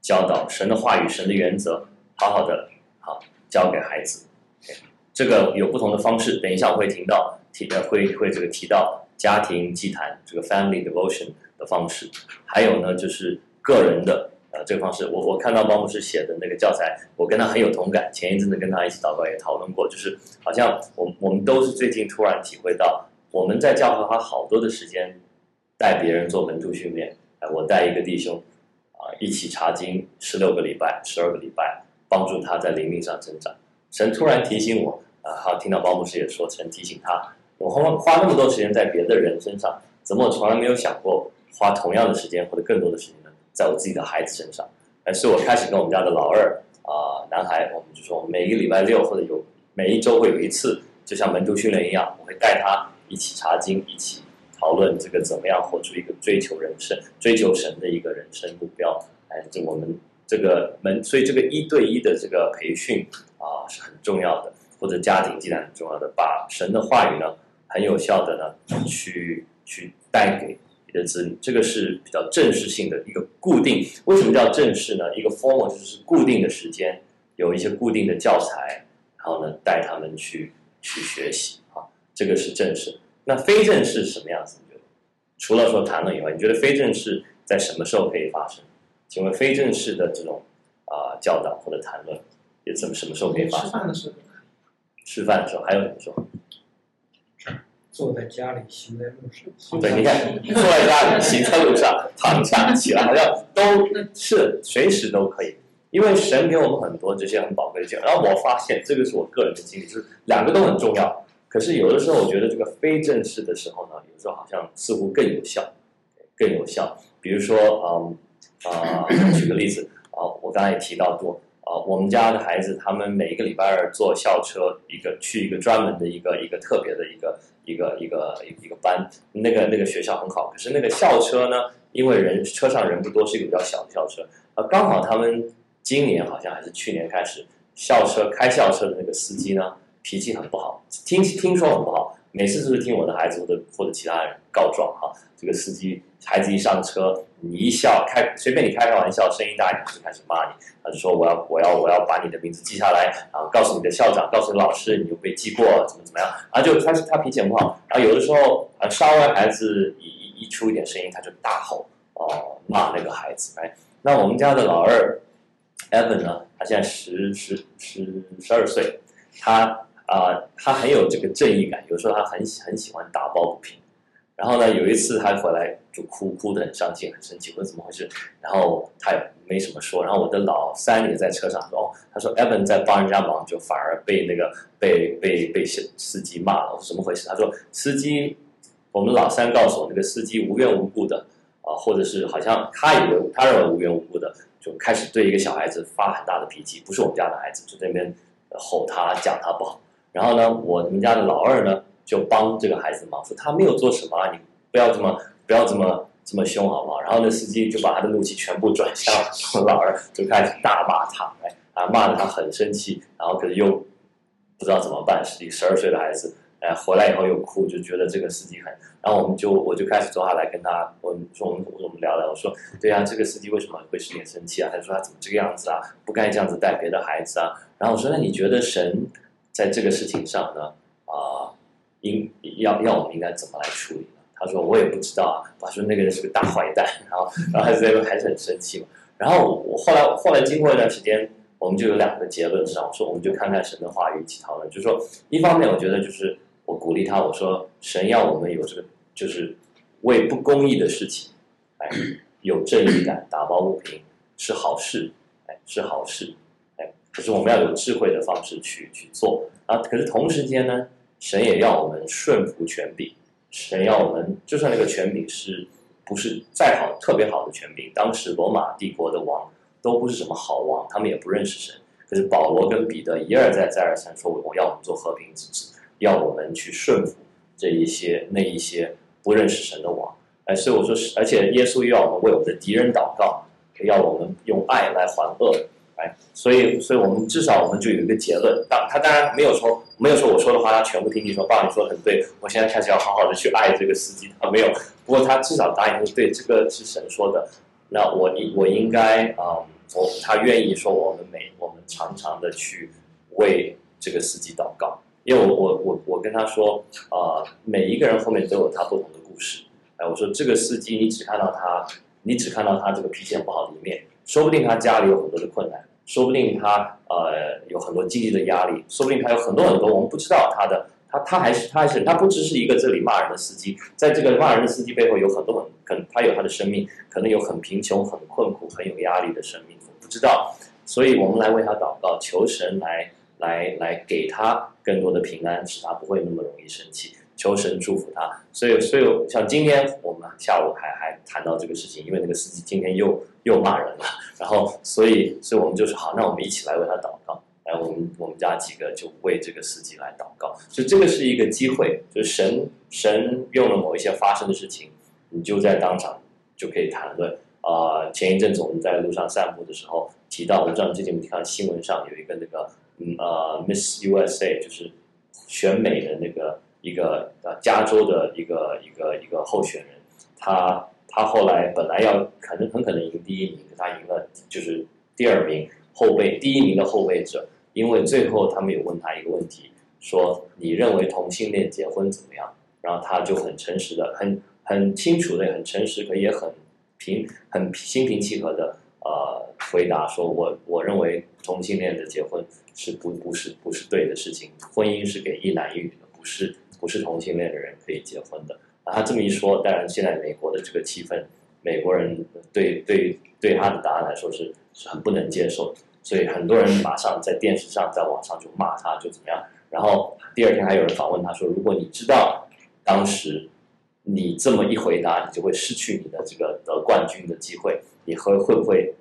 教导，神的话语、神的原则，好好的好教给孩子。这个有不同的方式，等一下我会提到提呃会会这个提到家庭祭坛这个 family devotion 的方式，还有呢就是个人的呃这个方式。我我看到保姆师写的那个教材，我跟他很有同感。前一阵子跟他一起祷告也讨论过，就是好像我我们都是最近突然体会到。我们在教会花好多的时间带别人做门徒训练，哎，我带一个弟兄啊，一起查经十六个礼拜、十二个礼拜，帮助他在灵命上成长。神突然提醒我啊，好，听到包牧师也说，神提醒他，我花花那么多时间在别的人身上，怎么我从来没有想过花同样的时间或者更多的时间呢，在我自己的孩子身上？哎，是我开始跟我们家的老二啊，男孩，我们就说，每一个礼拜六或者有每一周会有一次，就像门徒训练一样，我会带他。一起查经，一起讨论这个怎么样活出一个追求人生、追求神的一个人生目标。哎，这我们这个门，所以这个一对一的这个培训啊是很重要的，或者家庭既然很重要的，把神的话语呢很有效的呢去去带给你的子女，这个是比较正式性的一个固定。为什么叫正式呢？一个 formal 就是固定的时间，有一些固定的教材，然后呢带他们去去学习啊。这个是正式，那非正式什么样子？你觉得？除了说谈论以外，你觉得非正式在什么时候可以发生？请问非正式的这种啊、呃、教导或者谈论，也怎么什么时候可以发生？吃饭的时候。吃饭的时候还有什么时候？坐在家里，行在路上。对，你看，坐在家里，行在路上，躺下起来，好像都是随时都可以，因为神给我们很多这些很宝贵的经验。然后我发现，这个是我个人的经历，就是两个都很重要。可是有的时候，我觉得这个非正式的时候呢，有时候好像似乎更有效，更有效。比如说，嗯，啊、呃，举个例子，啊、我刚才也提到过，啊、我们家的孩子他们每一个礼拜二坐校车，一个去一个专门的一个一个特别的一个一个一个一个班，那个那个学校很好。可是那个校车呢，因为人车上人不多，是一个比较小的校车，啊，刚好他们今年好像还是去年开始，校车开校车的那个司机呢。脾气很不好，听听说很不好，每次都是听我的孩子或者或者其他人告状哈。这个司机孩子一上车，你一笑开随便你开个玩笑，声音大一点就开始骂你，他就说我要我要我要把你的名字记下来然啊，告诉你的校长，告诉老师，你又被记过了，怎么怎么样，然后就他他脾气很不好，然后有的时候啊稍微孩子一一出一点声音，他就大吼哦骂那个孩子哎，那我们家的老二 Evan 呢，他现在十十十十二岁，他。啊、他很有这个正义感，有时候他很很喜欢打抱不平。然后呢，有一次他回来就哭，哭得很伤心，很生气，问怎么回事。然后他也没什么说。然后我的老三也在车上说，哦，他说 Evan 在帮人家忙，就反而被那个被被被司司机骂了，我说怎么回事？他说司机，我们老三告诉我，那个司机无缘无故的啊、或者是好像他以为他认为无缘无故的，就开始对一个小孩子发很大的脾气，不是我们家的孩子，就在那边吼他，讲他不好。然后呢，我们家的老二呢，就帮这个孩子忙，说他没有做什么啊，你不要这么不要这么这么凶好不好？然后那司机就把他的怒气全部转向我老二，就开始大骂他，哎，啊骂得他很生气，然后可是又不知道怎么办，十一十二岁的孩子，哎，回来以后又哭，就觉得这个司机很，然后我们就我就开始坐下来跟他，我说我们我们聊聊，我说对啊，这个司机为什么会使你生气啊？他说他怎么这个样子啊，不该这样子带别的孩子啊。然后我说那你觉得神？在这个事情上呢，啊、应要要我们应该怎么来处理呢？他说我也不知道啊。他说那个人是个大坏蛋，然后然后还是在那边还是很生气嘛。然后我后来后来经过一段时间，我们就有两个结论上，我说我们就看看神的话语一起讨论。就是说，一方面我觉得就是我鼓励他，我说神要我们有这个就是为不公义的事情，哎，有正义感，打抱不平是好事，哎，是好事。可是我们要有智慧的方式去去做啊。可是同时间呢，神也要我们顺服权柄，神要我们，就算那个权柄是不是再好特别好的权柄，当时罗马帝国的王都不是什么好王，他们也不认识神。可是保罗跟彼得一而再再而三说，我要我们做和平之子，要我们去顺服这一些那一些不认识神的王。哎，所以我说，而且耶稣又要我们为我们的敌人祷告，要我们用爱来还恶。所以，所以我们至少我们就有一个结论。当他当然没有说，没有说我说的话他全部听你说，爸，你说的很对，我现在开始要好好的去爱这个司机。他没有，不过他至少答应是，对，这个是神说的。那我应我应该啊，我、他愿意说，我们每我们常常的去为这个司机祷告，因为我我我我跟他说啊、每一个人后面都有他不同的故事。哎，我说这个司机，你只看到他，你只看到他这个脾气不好的一面，说不定他家里有很多的困难。说不定他呃有很多经济的压力，说不定他有很多很多我们不知道他的，他他还是他还是他不只是一个这里骂人的司机，在这个骂人的司机背后有很多很可能他有他的生命，可能有很贫穷、很困苦、很有压力的生命，我不知道，所以我们来为他祷告，求神来来来给他更多的平安，使他不会那么容易生气。求神祝福他，所以，所以像今天我们下午还还谈到这个事情，因为那个司机今天又又骂人了，然后，所以，所以我们就说好，那我们一起来为他祷告，来，我们我们家几个就为这个司机来祷告，就这个是一个机会，就是神神用了某一些发生的事情，你就在当场就可以谈论。啊、前一阵子我们在路上散步的时候提到，我不知道最近有没有看新闻上有一个那个嗯呃 Miss USA，就是选美的那个。一个呃，加州的一个一个一个候选人，他他后来本来要可能很可能赢第一名，他赢了就是第二名后备第一名的后备者，因为最后他们有问他一个问题，说你认为同性恋结婚怎么样？然后他就很诚实的、很很清楚的、很诚实，可也很平、很心平气和的呃回答说，我我认为同性恋的结婚是不不是不是对的事情，婚姻是给一男一女的，不是。不是同性恋的人可以结婚的。啊，他这么一说，当然现在美国的这个气氛，美国人对对对他的答案来说是是很不能接受，所以很多人马上在电视上、在网上就骂他，就怎么样。然后第二天还有人访问他说：“如果你知道当时你这么一回答，你就会失去你的这个得冠军的机会，你会会不会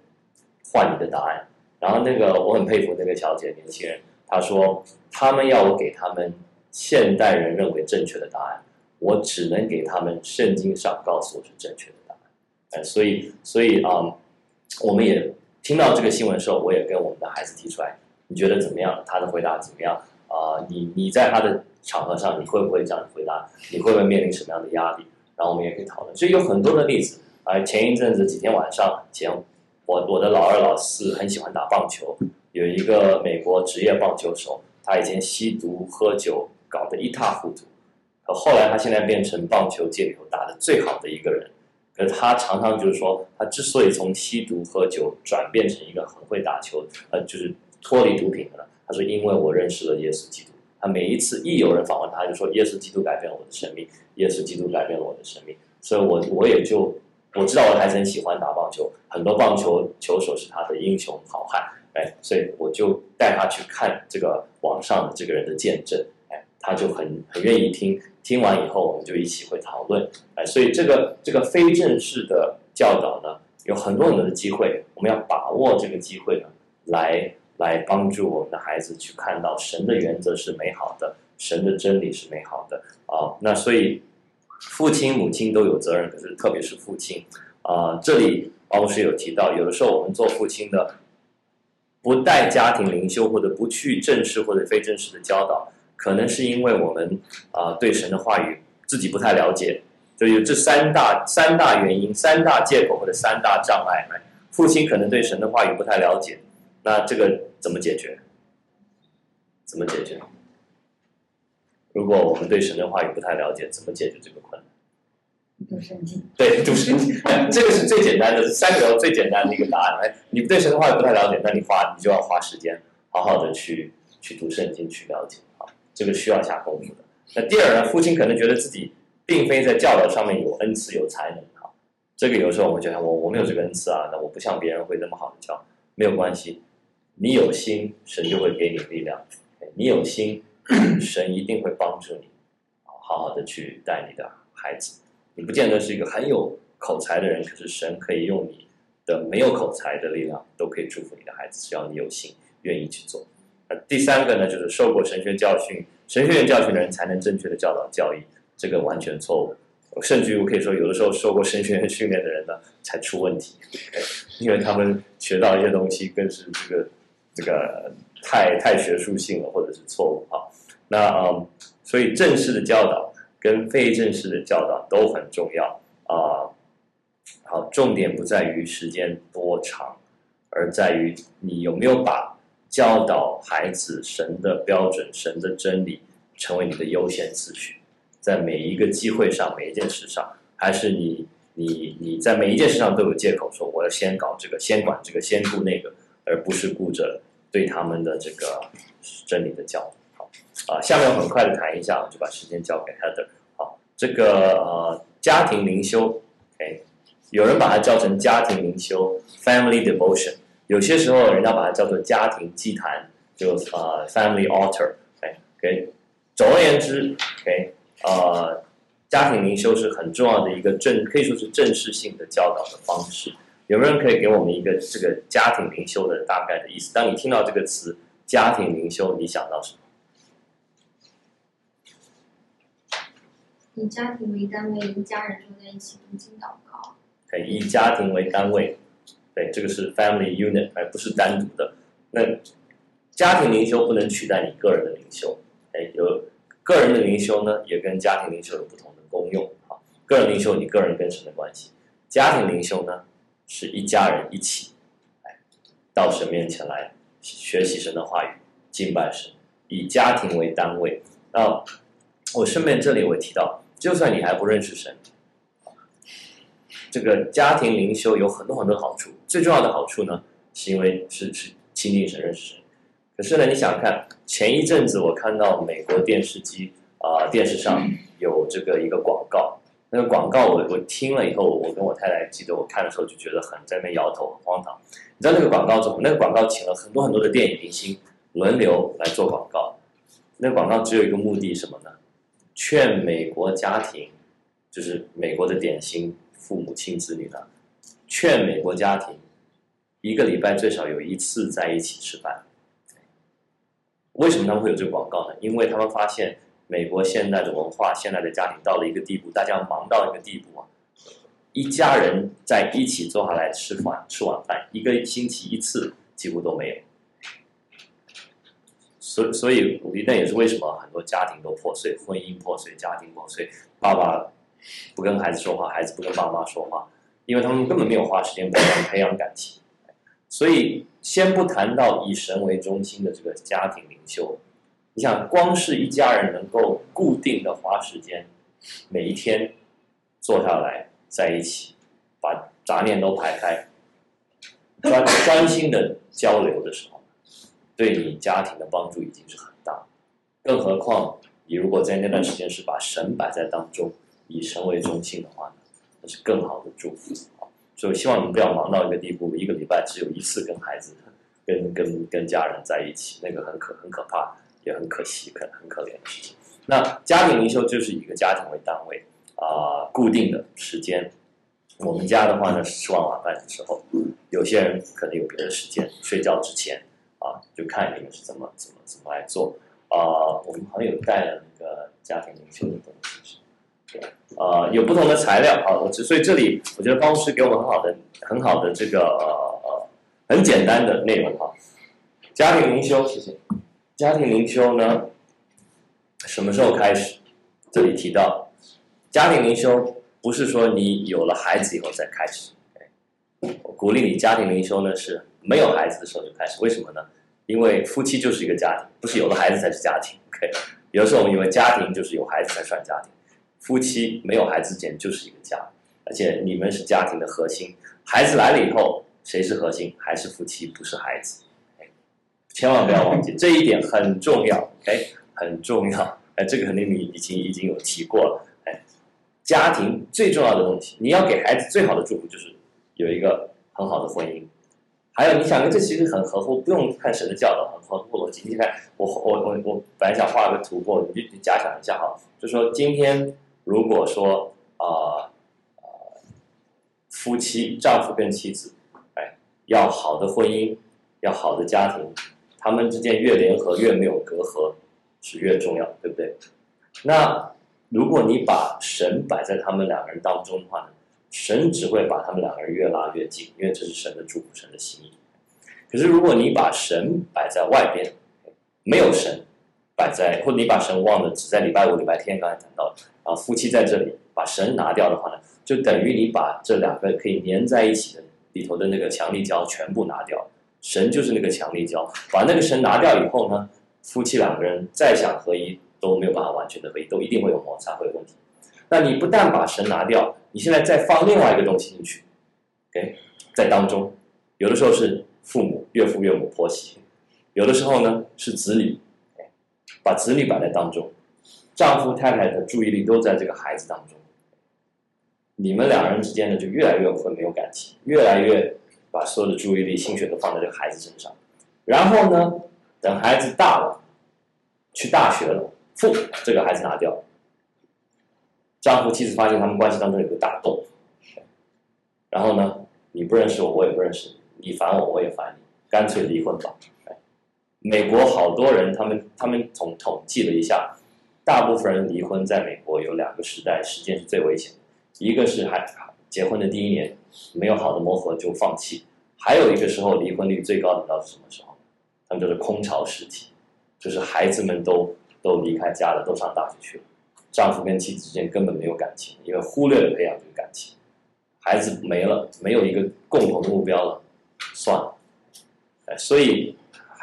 换你的答案？”然后那个我很佩服那个小姐年轻人，她说：“他们要我给他们。”现代人认为正确的答案，我只能给他们圣经上告诉我是正确的答案。哎，所以，所以啊、我们也听到这个新闻的时候，我也跟我们的孩子提出来，你觉得怎么样？他的回答怎么样？啊、你你在他的场合上，你会不会这样回答？你会不会面临什么样的压力？然后我们也可以讨论。所以有很多的例子。啊、前一阵子几天晚上前，我我的老二老四很喜欢打棒球，有一个美国职业棒球手，他以前吸毒喝酒。搞得一塌糊涂，可后来他现在变成棒球界里头打得最好的一个人。可他常常就是说，他之所以从吸毒喝酒转变成一个很会打球，呃，就是脱离毒品的了。他说：“因为我认识了耶稣基督。”他每一次一有人访问他，就说：“耶稣基督改变了我的生命，耶稣基督改变了我的生命。”所以我，我也就我知道我还很喜欢打棒球，很多棒球球手是他的英雄好汉，哎，所以我就带他去看这个网上的这个人的见证。他就很很愿意听，听完以后我们就一起会讨论，哎，所以这个这个非正式的教导呢，有很多很多的机会，我们要把握这个机会呢，来来帮助我们的孩子去看到神的原则是美好的，神的真理是美好的啊。那所以父亲母亲都有责任，可是特别是父亲啊，这里王牧师有提到，有的时候我们做父亲的不带家庭灵修，或者不去正式或者非正式的教导。可能是因为我们啊、呃、对神的话语自己不太了解，就有这三大三大原因、三大借口或者三大障碍。父亲可能对神的话语不太了解，那这个怎么解决？怎么解决？如果我们对神的话语不太了解，怎么解决这个困难？读圣经。对，读圣经，这个是最简单的，三个最简单的一个答案。哎，你对神的话语不太了解，那你花你就要花时间，好好的去去读圣经，去了解。这个需要下功夫的。那第二呢，父亲可能觉得自己并非在教导上面有恩赐、有才能哈。这个有时候我们觉得我我没有这个恩赐啊，那我不像别人会那么好的教，没有关系。你有心，神就会给你力量；你有心，神一定会帮助你，好好的去带你的孩子。你不见得是一个很有口才的人，可是神可以用你的没有口才的力量，都可以祝福你的孩子，只要你有心，愿意去做。第三个呢，就是受过神学教训、神学院教训的人才能正确的教导教义，这个完全错误。甚至于我可以说，有的时候受过神学院训练的人呢，才出问题，因为他们学到一些东西，更是这个这个太太学术性了，或者是错误啊。那嗯，所以正式的教导跟非正式的教导都很重要啊。好，重点不在于时间多长，而在于你有没有把教导孩子神的标准、神的真理成为你的优先次序。在每一个机会上，每一件事上，还是你你你在每一件事上都有借口说我要先搞这个，先管这个，先顾那个，而不是顾着对他们的这个真理的教导。好，啊，下面我很快的谈一下，我就把时间交给 Heather。好，这个呃家庭灵修，OK，有人把它叫成家庭灵修 （Family Devotion），有些时候人家把它叫做家庭祭坛，就呃 Family Altar，OK，总而言之，OK。呃，家庭灵修是很重要的一个正，可以说是正式性的教导的方式。有没有人可以给我们一个这个家庭灵修的大概的意思？当你听到这个词“家庭灵修”，你想到什么？以家庭为单位，一家人坐在一起读经祷告。对，以家庭为单位，对，这个是 family unit，而不是单独的。那家庭灵修不能取代你个人的灵修，哎，有。个人的灵修呢，也跟家庭灵修有不同的功用啊。个人灵修，你个人跟神的关系；家庭灵修呢，是一家人一起，哎到神面前来学习神的话语，敬拜神，以家庭为单位。那我顺便这里我提到，就算你还不认识神，这个家庭灵修有很多很多好处。最重要的好处呢，是因为是是亲近神、认识神。可是呢，你想看前一阵子我看到美国电视机啊、电视上有这个一个广告，那个广告我我听了以后，我跟我太太记得我看的时候就觉得很在那摇头，很荒唐。你知道那个广告怎么？那个广告请了很多很多的电影明星轮流来做广告，那广告只有一个目的什么呢？劝美国家庭，就是美国的典型父母亲子女呢，劝美国家庭一个礼拜最少有一次在一起吃饭。为什么他们会有这个广告呢？因为他们发现美国现在的文化、现在的家庭到了一个地步，大家忙到一个地步啊，一家人在一起坐下来吃饭、吃晚饭，一个星期一次几乎都没有。所所以，那也是为什么很多家庭都破碎、婚姻破碎、家庭破碎，爸爸不跟孩子说话，孩子不跟爸妈说话，因为他们根本没有花时间培养 培养感情。所以，先不谈到以神为中心的这个家庭灵修，你想，光是一家人能够固定的花时间，每一天坐下来在一起，把杂念都排开，专 专心的交流的时候，对你家庭的帮助已经是很大。更何况，你如果在那段时间是把神摆在当中，以神为中心的话，是更好的祝福啊。所以希望你们不要忙到一个地步，一个礼拜只有一次跟孩子、跟跟跟家人在一起，那个很可很可怕，也很可惜，可很可怜的事情。那家庭灵修就是以一个家庭为单位啊、固定的时间。我们家的话呢，是吃完晚饭的时候，有些人可能有别的时间，睡觉之前啊，就看你们是怎么怎么怎么来做啊、我们好像有带了那个家庭灵修的东西。呃，有不同的材料啊，我所以这里我觉得方牧师给我们很好的、很好的这个呃很简单的内容哈。家庭灵修，谢谢。家庭灵修呢，什么时候开始？这里提到，家庭灵修不是说你有了孩子以后再开始。我鼓励你，家庭灵修呢是没有孩子的时候就开始。为什么呢？因为夫妻就是一个家庭，不是有了孩子才是家庭。OK，有的时候我们以为家庭就是有孩子才算家庭。夫妻没有孩子之前就是一个家，而且你们是家庭的核心。孩子来了以后，谁是核心？还是夫妻，不是孩子。千万不要忘记这一点很重要。哎，很重要。哎，这个肯定你已经已经有提过了。哎，家庭最重要的东西，你要给孩子最好的祝福就是有一个很好的婚姻。还有，你想，这其实很合乎，不用看神的教导，很合乎逻辑。你看，我我我我本来想画个图过，你就假想一下哈，就说今天如果说啊呃，夫妻丈夫跟妻子，哎，要好的婚姻，要好的家庭，他们之间越联合越没有隔阂，是越重要，对不对？那如果你把神摆在他们两个人当中的话呢？神只会把他们两个人越拉越近，因为这是神的祝福，神的心意。可是如果你把神摆在外边，没有神摆在，或者你把神忘了，只在礼拜五、礼拜天刚才谈到，啊，夫妻在这里把神拿掉的话呢，就等于你把这两个可以粘在一起的里头的那个强力胶全部拿掉。神就是那个强力胶，把那个神拿掉以后呢，夫妻两个人再想合一都没有办法完全的合一，都一定会有摩擦，会有问题。那你不但把神拿掉，你现在再放另外一个东西进去，OK，在当中，有的时候是父母、岳父、岳母、婆媳，有的时候呢是子女把子女摆在当中，丈夫太太的注意力都在这个孩子当中，你们两人之间呢就越来越会没有感情，越来越把所有的注意力、心血都放在这个孩子身上，然后呢，等孩子大了，去大学了，父这个孩子拿掉。丈夫妻子发现他们关系当中有个大洞，然后呢，你不认识我，我也不认识你，你烦我，我也烦你，干脆离婚吧。美国好多人，他们他们统统计了一下，大部分人离婚在美国有两个时代，时间是最危险的，一个是还结婚的第一年没有好的磨合就放弃，还有一个时候离婚率最高的，到是什么时候？他们就是空巢时期，就是孩子们都都离开家了，都上大学去了。丈夫跟妻子之间根本没有感情，因为忽略了培养这个感情，孩子没了，没有一个共同的目标了，算了，哎，所以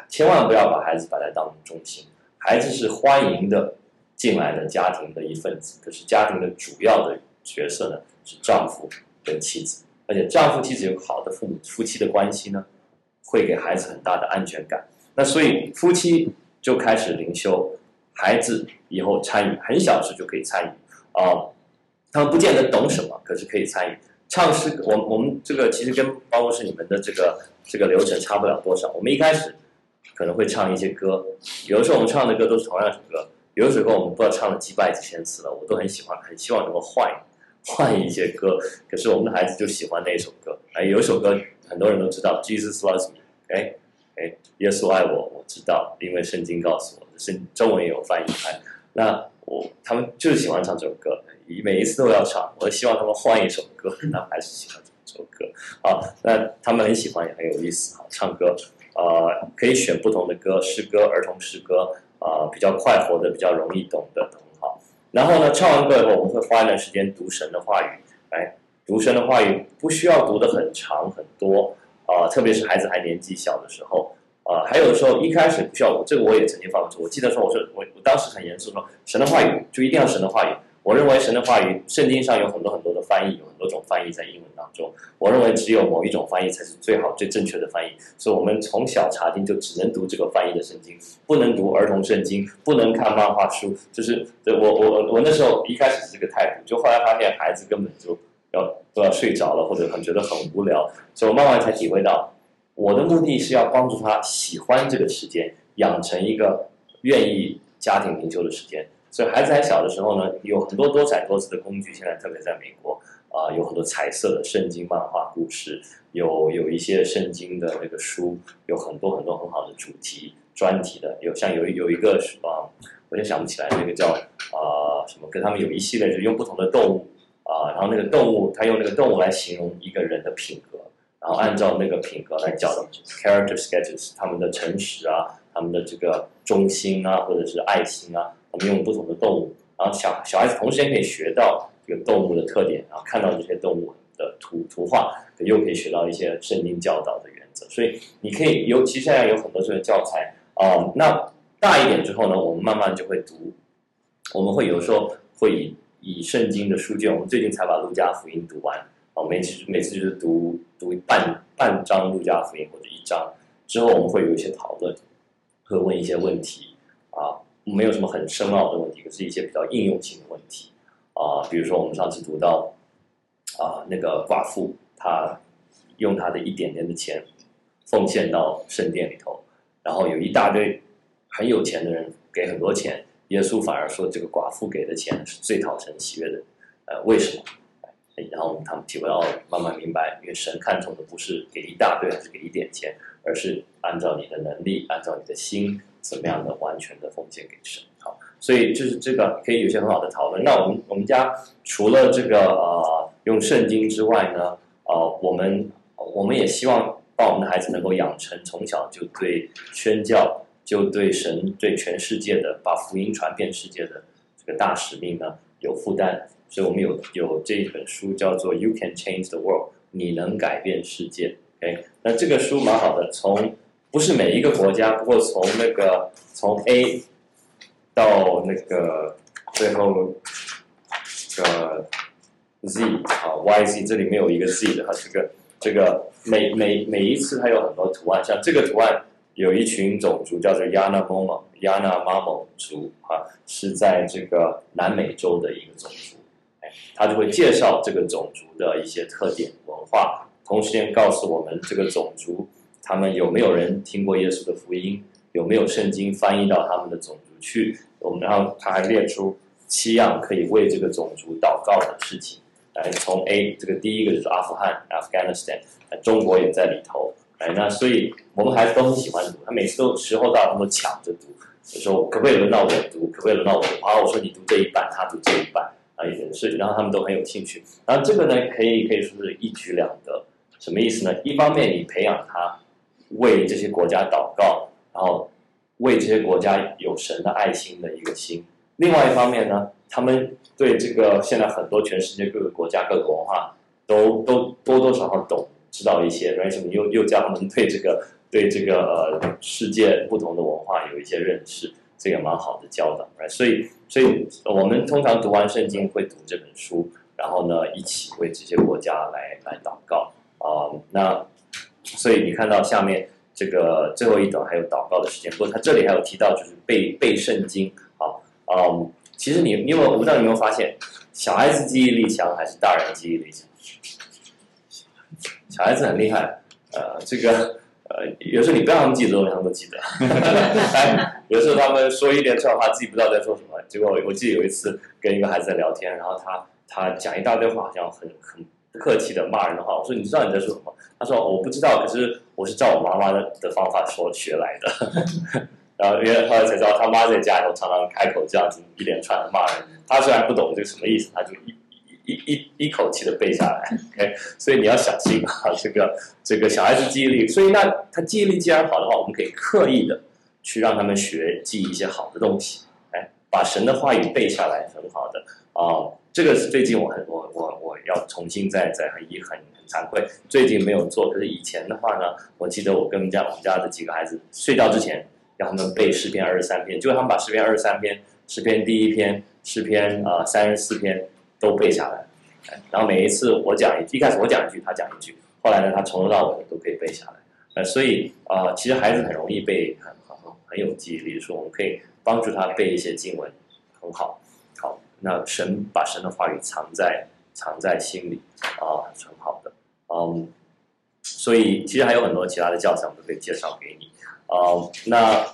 千万不要把孩子摆在当中心，孩子是欢迎的进来的家庭的一份子，可是家庭的主要的角色呢是丈夫跟妻子，而且丈夫妻子有好的父母夫妻的关系呢，会给孩子很大的安全感，那所以夫妻就开始灵修。孩子以后参与，很小时就可以参与啊、他们不见得懂什么，可是可以参与唱诗。我我们这个其实跟包括是你们的这个这个流程差不了多少。我们一开始可能会唱一些歌，有的时候我们唱的歌都是同样一首歌，有一首歌我们不知道唱了几百几千次了，我都很喜欢，很希望能够换换一些歌。可是我们的孩子就喜欢那一首歌，哎，有一首歌很多人都知道，Jesus loves me，哎哎，耶稣爱我，我知道，因为圣经告诉我。是中文也有翻译开，那我他们就是喜欢唱这首歌，每一次都要唱。我希望他们换一首歌，他们还是喜欢这首歌。好，那他们很喜欢，也很有意思。好，唱歌，呃，可以选不同的歌，诗歌、儿童诗歌，呃，比较快活的，比较容易懂的，很好。然后呢，唱完歌以后，我们会花一段时间读神的话语。哎，读神的话语不需要读的很长很多，啊、呃，特别是孩子还年纪小的时候。啊、呃，还有的时候一开始不需要我，这个我也曾经犯过错。我记得说，我说我我当时很严肃说，神的话语就一定要神的话语。我认为神的话语，圣经上有很多很多的翻译，有很多种翻译在英文当中。我认为只有某一种翻译才是最好、最正确的翻译。所以我们从小查经就只能读这个翻译的圣经，不能读儿童圣经，不能看漫画书。就是我我我那时候一开始是这个态度，就后来发现孩子根本就要都要睡着了，或者很觉得很无聊，所以我慢慢才体会到。我的目的是要帮助他喜欢这个时间，养成一个愿意家庭灵修的时间。所以孩子还小的时候呢，有很多多彩多姿的工具。现在特别在美国啊、有很多彩色的圣经漫画故事，有有一些圣经的那个书，有很多很多很好的主题专题的。有像有有一个啊，我也想不起来那个叫啊、什么，跟他们有一系列就用不同的动物啊、然后那个动物他用那个动物来形容一个人的品格。然后按照那个品格来教 character sketches，他们的诚实啊，他们的这个忠心啊，或者是爱心啊，我们用不同的动物，然后小小孩子同时也可以学到这个动物的特点，然后看到这些动物的图图画，又可以学到一些圣经教导的原则。所以你可以，尤其现在有很多这个教材啊、那大一点之后呢，我们慢慢就会读，我们会有时候会以以圣经的书卷，我们最近才把路加福音读完。哦，每次每次就是读读半半章路加福音或者一章之后，我们会有一些讨论，会问一些问题啊，没有什么很深奥的问题，可是一些比较应用性的问题啊，比如说我们上次读到啊，那个寡妇她用她的一点点的钱奉献到圣殿里头，然后有一大堆很有钱的人给很多钱，耶稣反而说这个寡妇给的钱是最讨神喜悦的，呃，为什么？然后他们体会到慢慢明白，因为神看重的不是给一大堆还是给一点钱，而是按照你的能力，按照你的心，怎么样的完全的奉献给神。好，所以就是这个可以有些很好的讨论。那我们我们家除了这个呃用圣经之外呢，呃，我们我们也希望把我们的孩子能够养成从小就对宣教、就对神、对全世界的把福音传遍世界的这个大使命呢有负担。所以我们有有这一本书叫做《You Can Change the World》，你能改变世界。OK，那这个书蛮好的，从不是每一个国家，不过从那个从 A 到那个最后这个 Z 啊 YZ，这里面有一个 Z 的，它是个这个每每每一次它有很多图案，像这个图案有一群种族叫做 Yanomamo Yanomamo 族啊，是在这个南美洲的一个种族。哎他就会介绍这个种族的一些特点文化，同时间告诉我们这个种族他们有没有人听过耶稣的福音，有没有圣经翻译到他们的种族去。我们然后他还列出七样可以为这个种族祷告的事情。来，从 A 这个第一个就是阿富汗 （Afghanistan），中国也在里头。哎，那所以我们孩子都很喜欢读，他每次都时候到他们都抢着读，就说可不可以轮到我读？可不可以轮到我读？啊，我说你读这一半，他读这一半。啊，也是，然后他们都很有兴趣。然后这个呢，可以可以说是一举两得。什么意思呢？一方面你培养他为这些国家祷告，然后为这些国家有神的爱心的一个心；另外一方面呢，他们对这个现在很多全世界各个国家各个文化都都多多少少懂知道一些，而且你又又叫他们对这个对这个世界不同的文化有一些认识。这个蛮好的教导所以，所以我们通常读完圣经会读这本书，然后呢，一起为这些国家来来祷告啊、那所以你看到下面这个最后一段还有祷告的时间，不过他这里还有提到就是背背圣经啊。嗯，其实你你有我不知道你有没有发现，小孩子记忆力强还是大人记忆力强？小孩子很厉害，呃，这个。呃，有时候你不让他们记得，他们都记得。哎，有时候他们说一连串话，自己不知道在说什么。结果我记得有一次跟一个孩子在聊天，然后他他讲一大堆话，好像很很客气的骂人的话。我说你知道你在说什么？他说我不知道，可是我是照我妈妈的的方法说学来的。然后，因为后来才知道他妈在家里头常常开口这样子一连串的骂人。他虽然不懂这个什么意思，他就一。一一一口气的背下来，OK，所以你要小心啊，这个这个小孩子记忆力，所以那他记忆力既然好的话，我们可以刻意的去让他们学记一些好的东西，哎，把神的话语背下来，很好的啊、哦。这个是最近我很我我我要重新再再很遗憾很惭愧，最近没有做。可是以前的话呢，我记得我跟家我们家的几个孩子睡觉之前，让他们背诗篇二十三篇，就他们把诗篇二十三篇、诗篇第一篇、诗篇啊三十四篇。都背下来，然后每一次我讲一，一开始我讲一句，他讲一句，后来呢，他从头到尾都可以背下来。呃，所以啊、其实孩子很容易背，很很很有记忆力，说我们可以帮助他背一些经文，很好。那神把神的话语藏在藏在心里啊，很好的。嗯，所以其实还有很多其他的教材，我们可以介绍给你。啊，那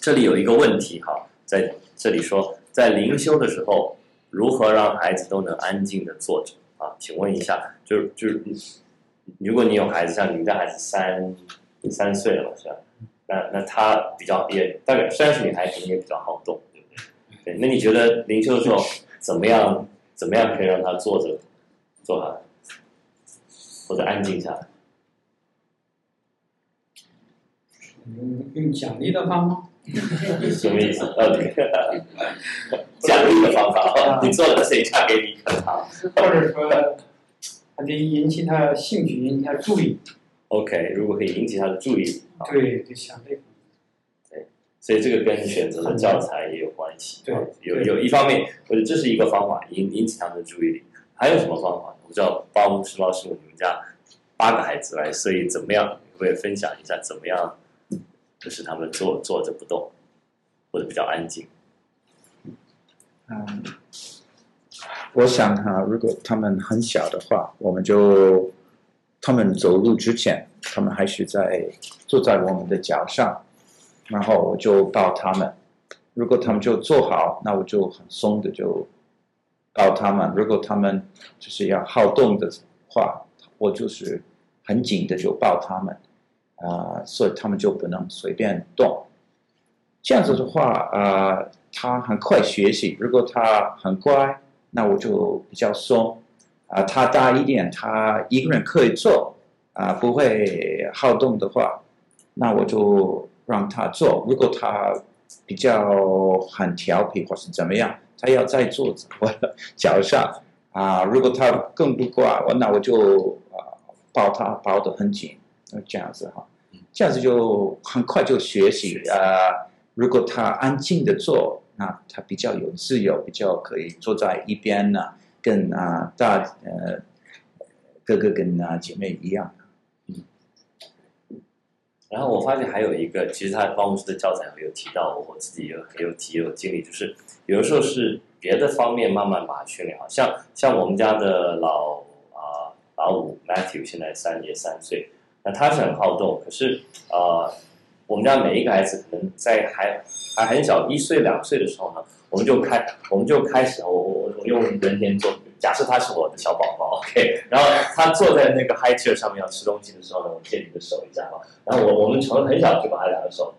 这里有一个问题哈，在这里说，在灵修的时候。如何让孩子都能安静的坐着啊？请问一下，就是就是如果你有孩子，像你们家孩子三三岁了是吧？那那他比较也大概虽然是女孩子，也比较好动，对那你觉得灵修的时候怎么样？怎么样可以让他坐着坐好，或者安静下来？用用奖励的方法。什么意思？奖励的方法，你做了谁嫁给你？或者说，他得引起他兴趣，引起他注意。OK，如果可以引起他的注意，对，就想这个。对，所以这个跟选择的教材也有关系。对，有有一方面，我觉得这是一个方法，引引起他们的注意力。还有什么方法？我不知道包师包师傅，你们家八个孩子来，所以怎么样？可不可以分享一下怎么样？就是他们坐坐着不动，或者比较安静。嗯，我想哈，如果他们很小的话，我们就他们走路之前，他们还是在坐在我们的脚上，然后我就抱他们。如果他们就坐好，那我就很松的就抱他们；如果他们就是要好动的话，我就是很紧的就抱他们。啊、所以他们就不能随便动。这样子的话，啊、他很快学习。如果他很乖，那我就比较松。啊、他大一点，他一个人可以做，啊、不会好动的话，那我就让他做。如果他比较很调皮或是怎么样，他要再坐在我的脚上啊。如果他更不乖，我那我就啊抱他抱得很紧，这样子哈，这样子就很快就学习啊。如果他安静的坐，那他比较有自由，比较可以坐在一边呢，跟啊大呃哥哥跟啊姐妹一样。然后我发现还有一个，其实他方牧师的教材有提到，我自己也有有体有经历，就是有的时候是别的方面慢慢把它训练好，像像我们家的老啊、老五 Matthew 现在三也三岁，那他是很好动，可是啊、我们家每一个孩子可能在还还很小一岁两岁的时候呢，我们就开我们就开始我我我用人天做。假设他是我的小宝宝，OK，然后他坐在那个 high chair 上面要吃东西的时候呢，我借你的手一下嘛。然后我我们从很小就把他两个手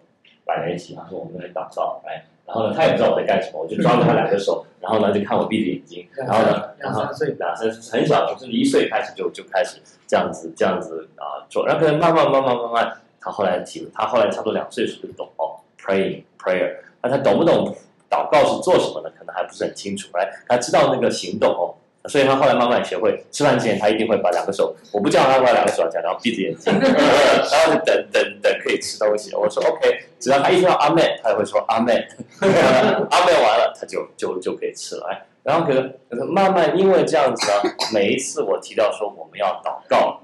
摆在一起，他说我们来祷告，哎，然后呢他也不知道我在干什么，我就抓着他两个手，然后呢就看我闭着眼睛，然后呢，然后两岁两三岁很小，就是一岁开始就就开始这样子这样子啊做，然后可能慢慢慢慢慢慢，他后来提，他后来差不多两岁时候就懂哦，praying prayer，那他懂不懂祷告是做什么呢？可能还不是很清楚，哎，他知道那个行动哦。所以他后来慢慢学会，吃饭之前他一定会把两个手，我不叫他把两个手这样，然后闭着眼睛，然后就等等等可以吃东西。我说 OK，只要他一听到阿妹，他就会说阿妹，阿妹完了他就就就可以吃了。哎，然后可能可能慢慢因为这样子呢，每一次我提到说我们要祷告，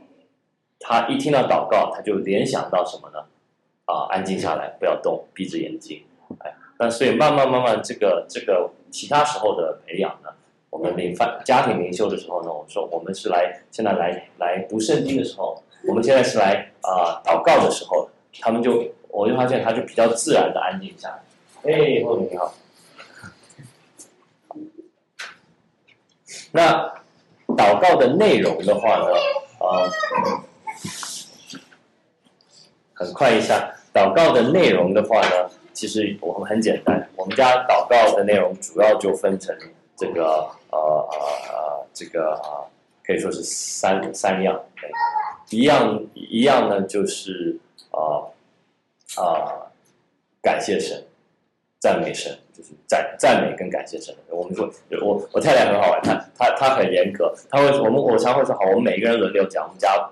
他一听到祷告，他就联想到什么呢？啊，安静下来，不要动，闭着眼睛。哎，那所以慢慢慢慢这个这个其他时候的培养呢？我们领饭家庭灵修的时候呢，我说我们是来现在来来读圣经的时候，我们现在是来啊、祷告的时候，他们就我就发现他就比较自然的安静下来。哎，后面你好。那祷告的内容的话呢，啊、很快一下，祷告的内容的话呢，其实我们很简单，我们家祷告的内容主要就分成。这个呃呃呃，这个啊、可以说是三三样，一样一样呢，就是啊啊、呃呃，感谢神，赞美神，就是赞赞美跟感谢神。我们说，我我太太很好玩，她她她很严格，她会我们我常会说，好，我们每一个人轮流讲，我们家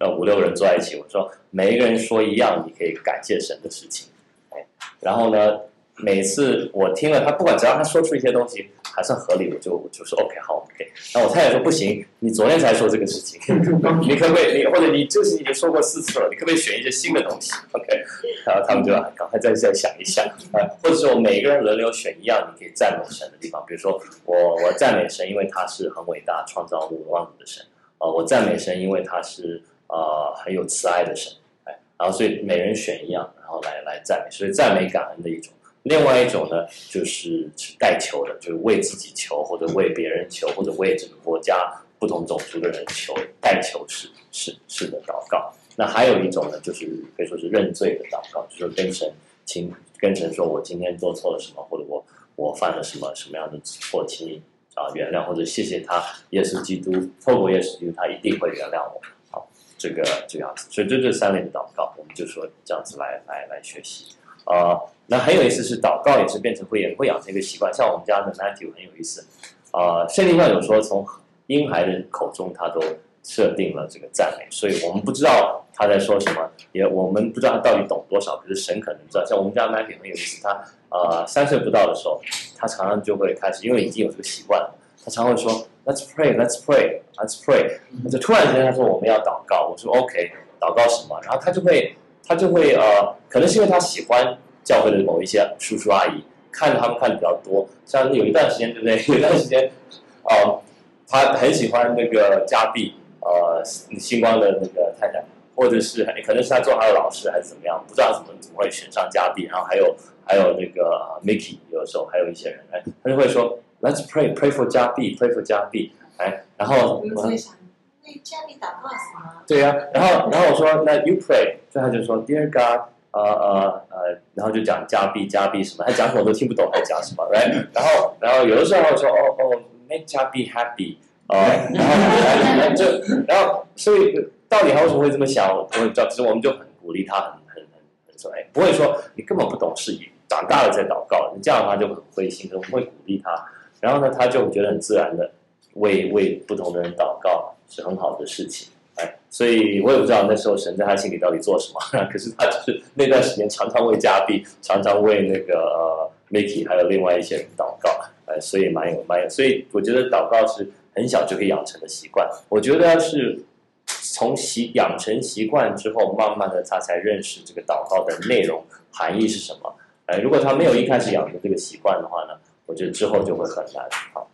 呃五六个人坐在一起，我说每一个人说一样，你可以感谢神的事情，哎，然后呢，每次我听了他，不管只要他说出一些东西。还算合理，我就我就说 OK 好 OK。那我太太说不行，你昨天才说这个事情，你可不可以？你或者你就是已经说过四次了，你可不可以选一些新的东西？OK。然后他们就赶快再再想一想，啊，或者说每个人轮流选一样你可以赞美神的地方，比如说我我赞美神，因为他是很伟大、创造物万物的神。啊，我赞美神，因为他是啊、呃、很有慈爱的神。哎，然后所以每人选一样，然后来来赞美，所以赞美感恩的一种。另外一种呢，就是代求的，就是为自己求，或者为别人求，或者为这个国家不同种族的人求，代求是是是的祷告。那还有一种呢，就是可以说是认罪的祷告，就是跟神请跟神说，我今天做错了什么，或者我我犯了什么什么样的错，请你啊原谅，或者谢谢他，耶稣基督透过耶稣基督，他一定会原谅我。好，这个这样子，所以这这三类的祷告，我们就说这样子来来来学习。呃那很有意思，是祷告也是变成会也会养成一个习惯。像我们家的 Matthew 很有意思，啊、呃，圣经上有说从婴孩的口中他都设定了这个赞美，所以我们不知道他在说什么，也我们不知道他到底懂多少，可是神可能知道。像我们家 Matthew 很有意思，他啊、呃、三岁不到的时候，他常常就会开始，因为已经有这个习惯了，他常会说 Let's pray, Let's pray, Let's pray。就突然间他说我们要祷告，我说 OK，祷告什么？然后他就会他就会呃，可能是因为他喜欢。教会的某一些叔叔阿姨看着他们看的比较多，像有一段时间，对不对？有一段时间，啊、呃，他很喜欢那个加币，啊、呃星光的那个太太，或者是可能是他做他的老师还是怎么样，不知道怎么怎么会选上加币，然后还有还有那个 Mickey，有的时候还有一些人，哎，他就会说 Let's pray, pray for 加币，pray for 加币，哎，然后。为嘉宾祷告什么？对呀、啊，然后然后我说那 you pray，所以他就说 Dear God，呃呃呃，然后就讲加币加币什么，他讲什么都听不懂他讲什么，right？然后然后有的时候说哦哦 make 嘉宾 happy，呃，然后 然后就然后所以到底他为什么会这么想，我也不知道。其实我们就很鼓励他，很很很很说，哎，不会说你根本不懂事，长大了再祷告，你这样的话就很灰心，我们会鼓励他。然后呢，他就觉得很自然的为为不同的人祷告。是很好的事情，所以我也不知道那时候神在他心里到底做什么，可是他就是那段时间常常为加币，常常为那个呃 Mickey 还有另外一些人祷告，哎，所以蛮有蛮有，所以我觉得祷告是很小就可以养成的习惯。我觉得是从习养成习惯之后，慢慢的他才认识这个祷告的内容含义是什么。哎，如果他没有一开始养成这个习惯的话呢，我觉得之后就会很难。好，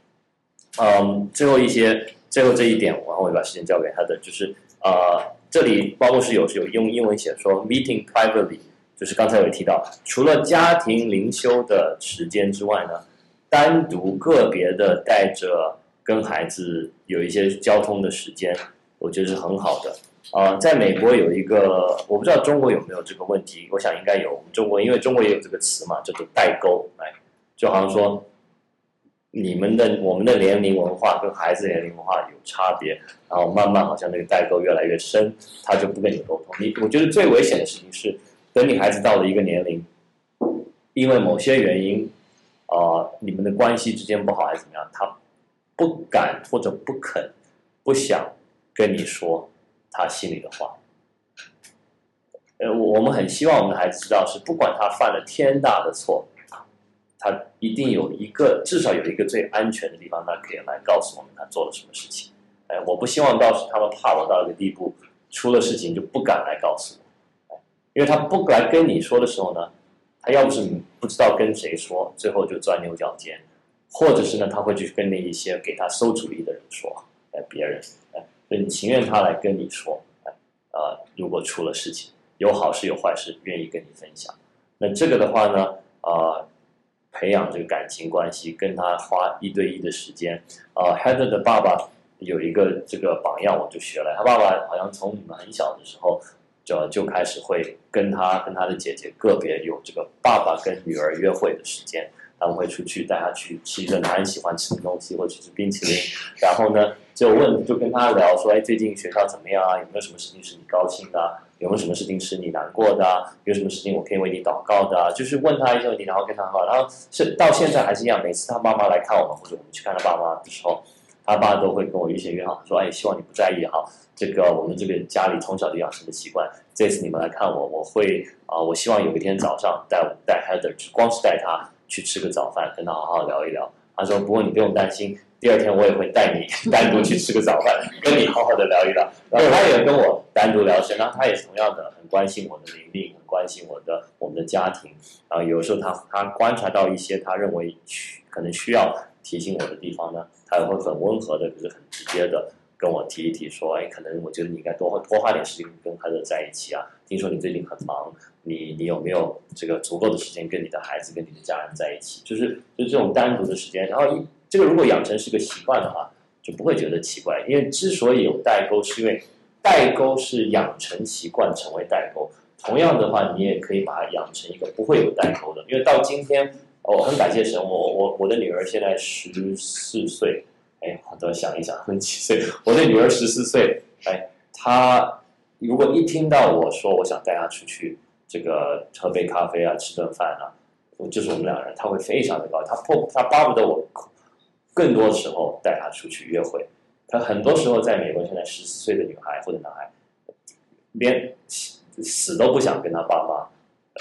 嗯，最后一些。最后这一点，然后我会把时间交给他的，就是呃，这里包括是有有用英文写说 meeting privately，就是刚才有提到，除了家庭灵修的时间之外呢，单独个别的带着跟孩子有一些交通的时间，我觉得是很好的。呃，在美国有一个，我不知道中国有没有这个问题，我想应该有。我们中国因为中国也有这个词嘛，叫做代沟，哎，就好像说。你们的我们的年龄文化跟孩子年龄文化有差别，然后慢慢好像那个代沟越来越深，他就不跟你沟通。你我觉得最危险的事情是，等你孩子到了一个年龄，因为某些原因，啊、你们的关系之间不好还是怎么样，他不敢或者不肯、不想跟你说他心里的话。呃，我们很希望我们的孩子知道，是不管他犯了天大的错。他一定有一个，至少有一个最安全的地方，他可以来告诉我们他做了什么事情。哎，我不希望到时他们怕我到一个地步，出了事情就不敢来告诉我。因为他不来跟你说的时候呢，他要不是不知道跟谁说，最后就钻牛角尖，或者是呢，他会去跟那一些给他馊主意的人说，哎，别人，哎，所以你情愿他来跟你说，哎，呃，如果出了事情，有好事有坏事，愿意跟你分享。那这个的话呢，啊、呃。培养这个感情关系，跟他花一对一的时间。呃，Heather 的爸爸有一个这个榜样，我就学了。他爸爸好像从你们很小的时候就就开始会跟他跟他的姐姐个别有这个爸爸跟女儿约会的时间。他们会出去带他去吃一顿他很喜欢吃的东西，或者吃冰淇淋。然后呢，就问就跟他聊说，哎，最近学校怎么样啊？有没有什么事情是你高兴的？有没有什么事情是你难过的啊？有什么事情我可以为你祷告的啊？就是问他一些问题，然后跟他好，然后是到现在还是一样。每次他妈妈来看我们，或者我们去看他爸妈的时候，他爸都会跟我预先约好，说：“哎，希望你不在意哈。这个我们这个家里从小就养成的习惯，这次你们来看我，我会啊，我希望有一天早上带带 Heather，光是带他去吃个早饭，跟他好好聊一聊。”他说：“不过你不用担心。”第二天我也会带你 单独去吃个早饭，跟你好好的聊一聊。然后他也跟我单独聊天，然后他也同样的很关心我的灵命，很关心我的我们的家庭。然后有时候他他观察到一些他认为需可能需要提醒我的地方呢，他也会很温和的，就是很直接的跟我提一提，说：“哎，可能我觉得你应该多多花点时间跟孩子在一起啊。听说你最近很忙，你你有没有这个足够的时间跟你的孩子、跟你的家人在一起？就是就这种单独的时间，然后一。”这个如果养成是个习惯的话，就不会觉得奇怪。因为之所以有代沟，是因为代沟是养成习惯成为代沟。同样的话，你也可以把它养成一个不会有代沟的。因为到今天，我很感谢神，我我我的女儿现在十四岁，哎，我都想一想，几岁？我的女儿十四岁，哎，她如果一听到我说我想带她出去，这个喝杯咖啡啊，吃顿饭啊，就是我们两人，他会非常的高兴，他迫他巴不得我。更多时候带他出去约会，他很多时候在美国，现在十四岁的女孩或者男孩，连死都不想跟他爸妈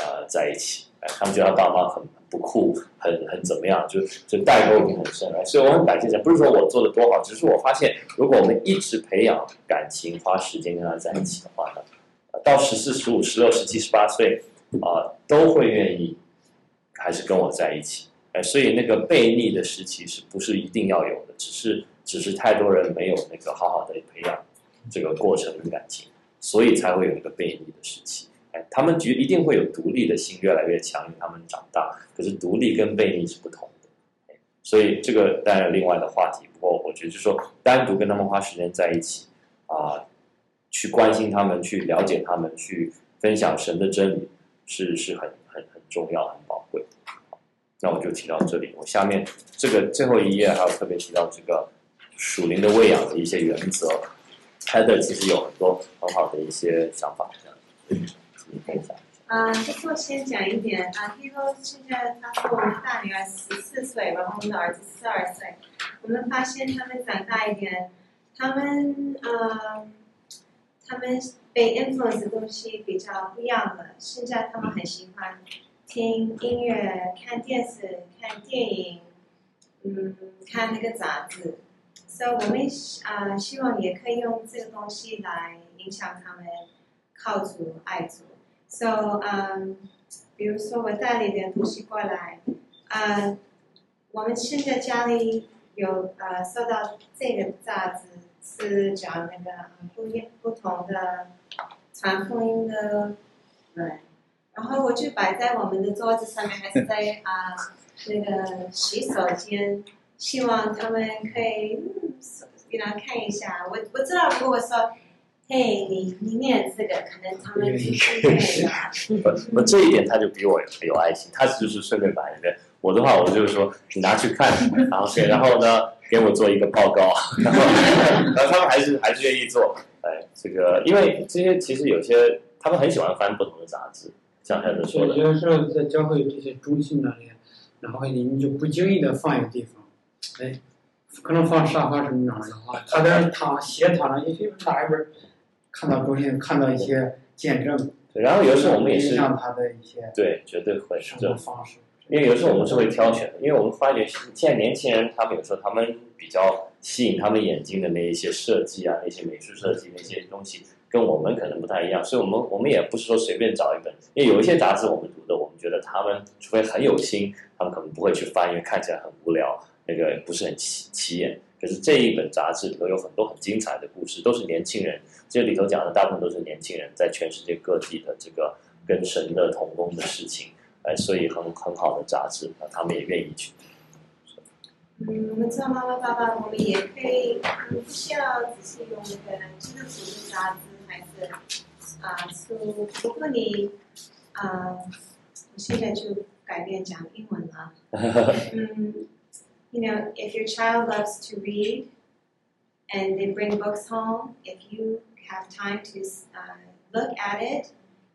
呃在一起，他们觉得他爸妈很不酷，很很怎么样，就就代沟已经很深了。所以我很感谢他，不是说我做的多好，只是我发现，如果我们一直培养感情，花时间跟他在一起的话呢，到十四、十五、十六、十七、十八岁啊，都会愿意还是跟我在一起。哎，所以那个悖逆的时期是不是一定要有的？只是只是太多人没有那个好好的培养这个过程跟感情，所以才会有一个背逆的时期。哎，他们觉一定会有独立的心越来越强，他们长大。可是独立跟背逆是不同的，所以这个当然另外的话题。不过我觉得就是说，单独跟他们花时间在一起啊，去关心他们，去了解他们，去分享神的真理，是是很很很重要、很宝贵。那我就提到这里。我下面这个最后一页还有特别提到这个属灵的喂养的一些原则。Peter 其实有很多很好的一些想法，这样。啊，就是先讲一点啊，听说现在他说我们大女儿十四岁，然后我们的儿子十二岁，我们发现他们长大一点，他们呃，他们被 influence 的东西比较不一样了。现在他们很喜欢听音乐、看电视、看电影，嗯，看那个杂志。所以我们啊，希望也可以用这个东西来影响他们靠主爱主。So，嗯，比如说我带了一点东西过来，呃，我们现在家里有呃收到这个杂志，是讲那个不一不同的传福音的对，然后我就摆在我们的桌子上面，还是在啊、呃、那个洗手间，希望他们可以嗯，给他看一下。我我知道，如果我说。嘿你你念这个，可能他们是这个。不，这一点他就比我有，爱心，他就是顺便把一个。我的话，我就是说，你拿去看，然后然后呢，给我做一个报告，然 后然后他们还是还是愿意做。哎，这个因为这些其实有些他们很喜欢翻不同的杂志，像他们说的。有时候在教会这些中心那里，然后你们就不经意的放一个地方，哎，可能放沙发什么的话，他在那躺斜躺着，也许拿一本。看到东西，看到一些见证，然后有时候我们也是像他的一些对，绝对会生活方式。因为有时候我们是会挑选的，因为我们发觉现在年轻人，他们有时候他们比较吸引他们眼睛的那一些设计啊，那些美术设计那些东西，跟我们可能不太一样，所以我们我们也不是说随便找一本，因为有一些杂志我们读的，我们觉得他们除非很有心，他们可能不会去翻，因为看起来很无聊，那个不是很起起眼。可是这一本杂志里头有很多很精彩的故事，都是年轻人。这里头讲的大部分都是年轻人在全世界各地的这个跟神的同工的事情，哎，所以很很好的杂志，那他们也愿意去。嗯，我们知道妈妈爸爸，我们也可以，不需要只是用那个基督徒的杂志，还是啊书。如果你啊，我现在就改变讲英文了。嗯。You know, if your child loves to read and they bring books home, if you have time to uh, look at it,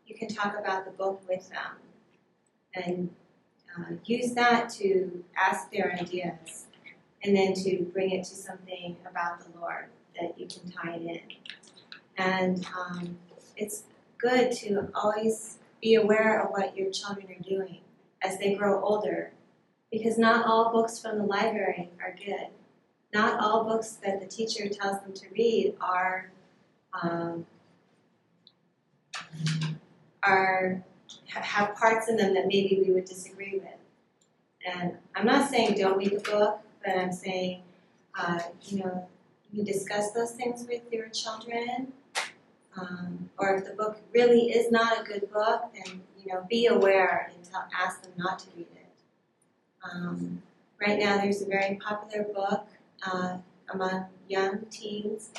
you can talk about the book with them and uh, use that to ask their ideas and then to bring it to something about the Lord that you can tie it in. And um, it's good to always be aware of what your children are doing as they grow older because not all books from the library are good. Not all books that the teacher tells them to read are um, are have parts in them that maybe we would disagree with. And I'm not saying don't read the book, but I'm saying uh, you know you discuss those things with your children. Um, or if the book really is not a good book, then you know be aware and tell, ask them not to read it. Um, right now, there's a very popular book uh, among young teens.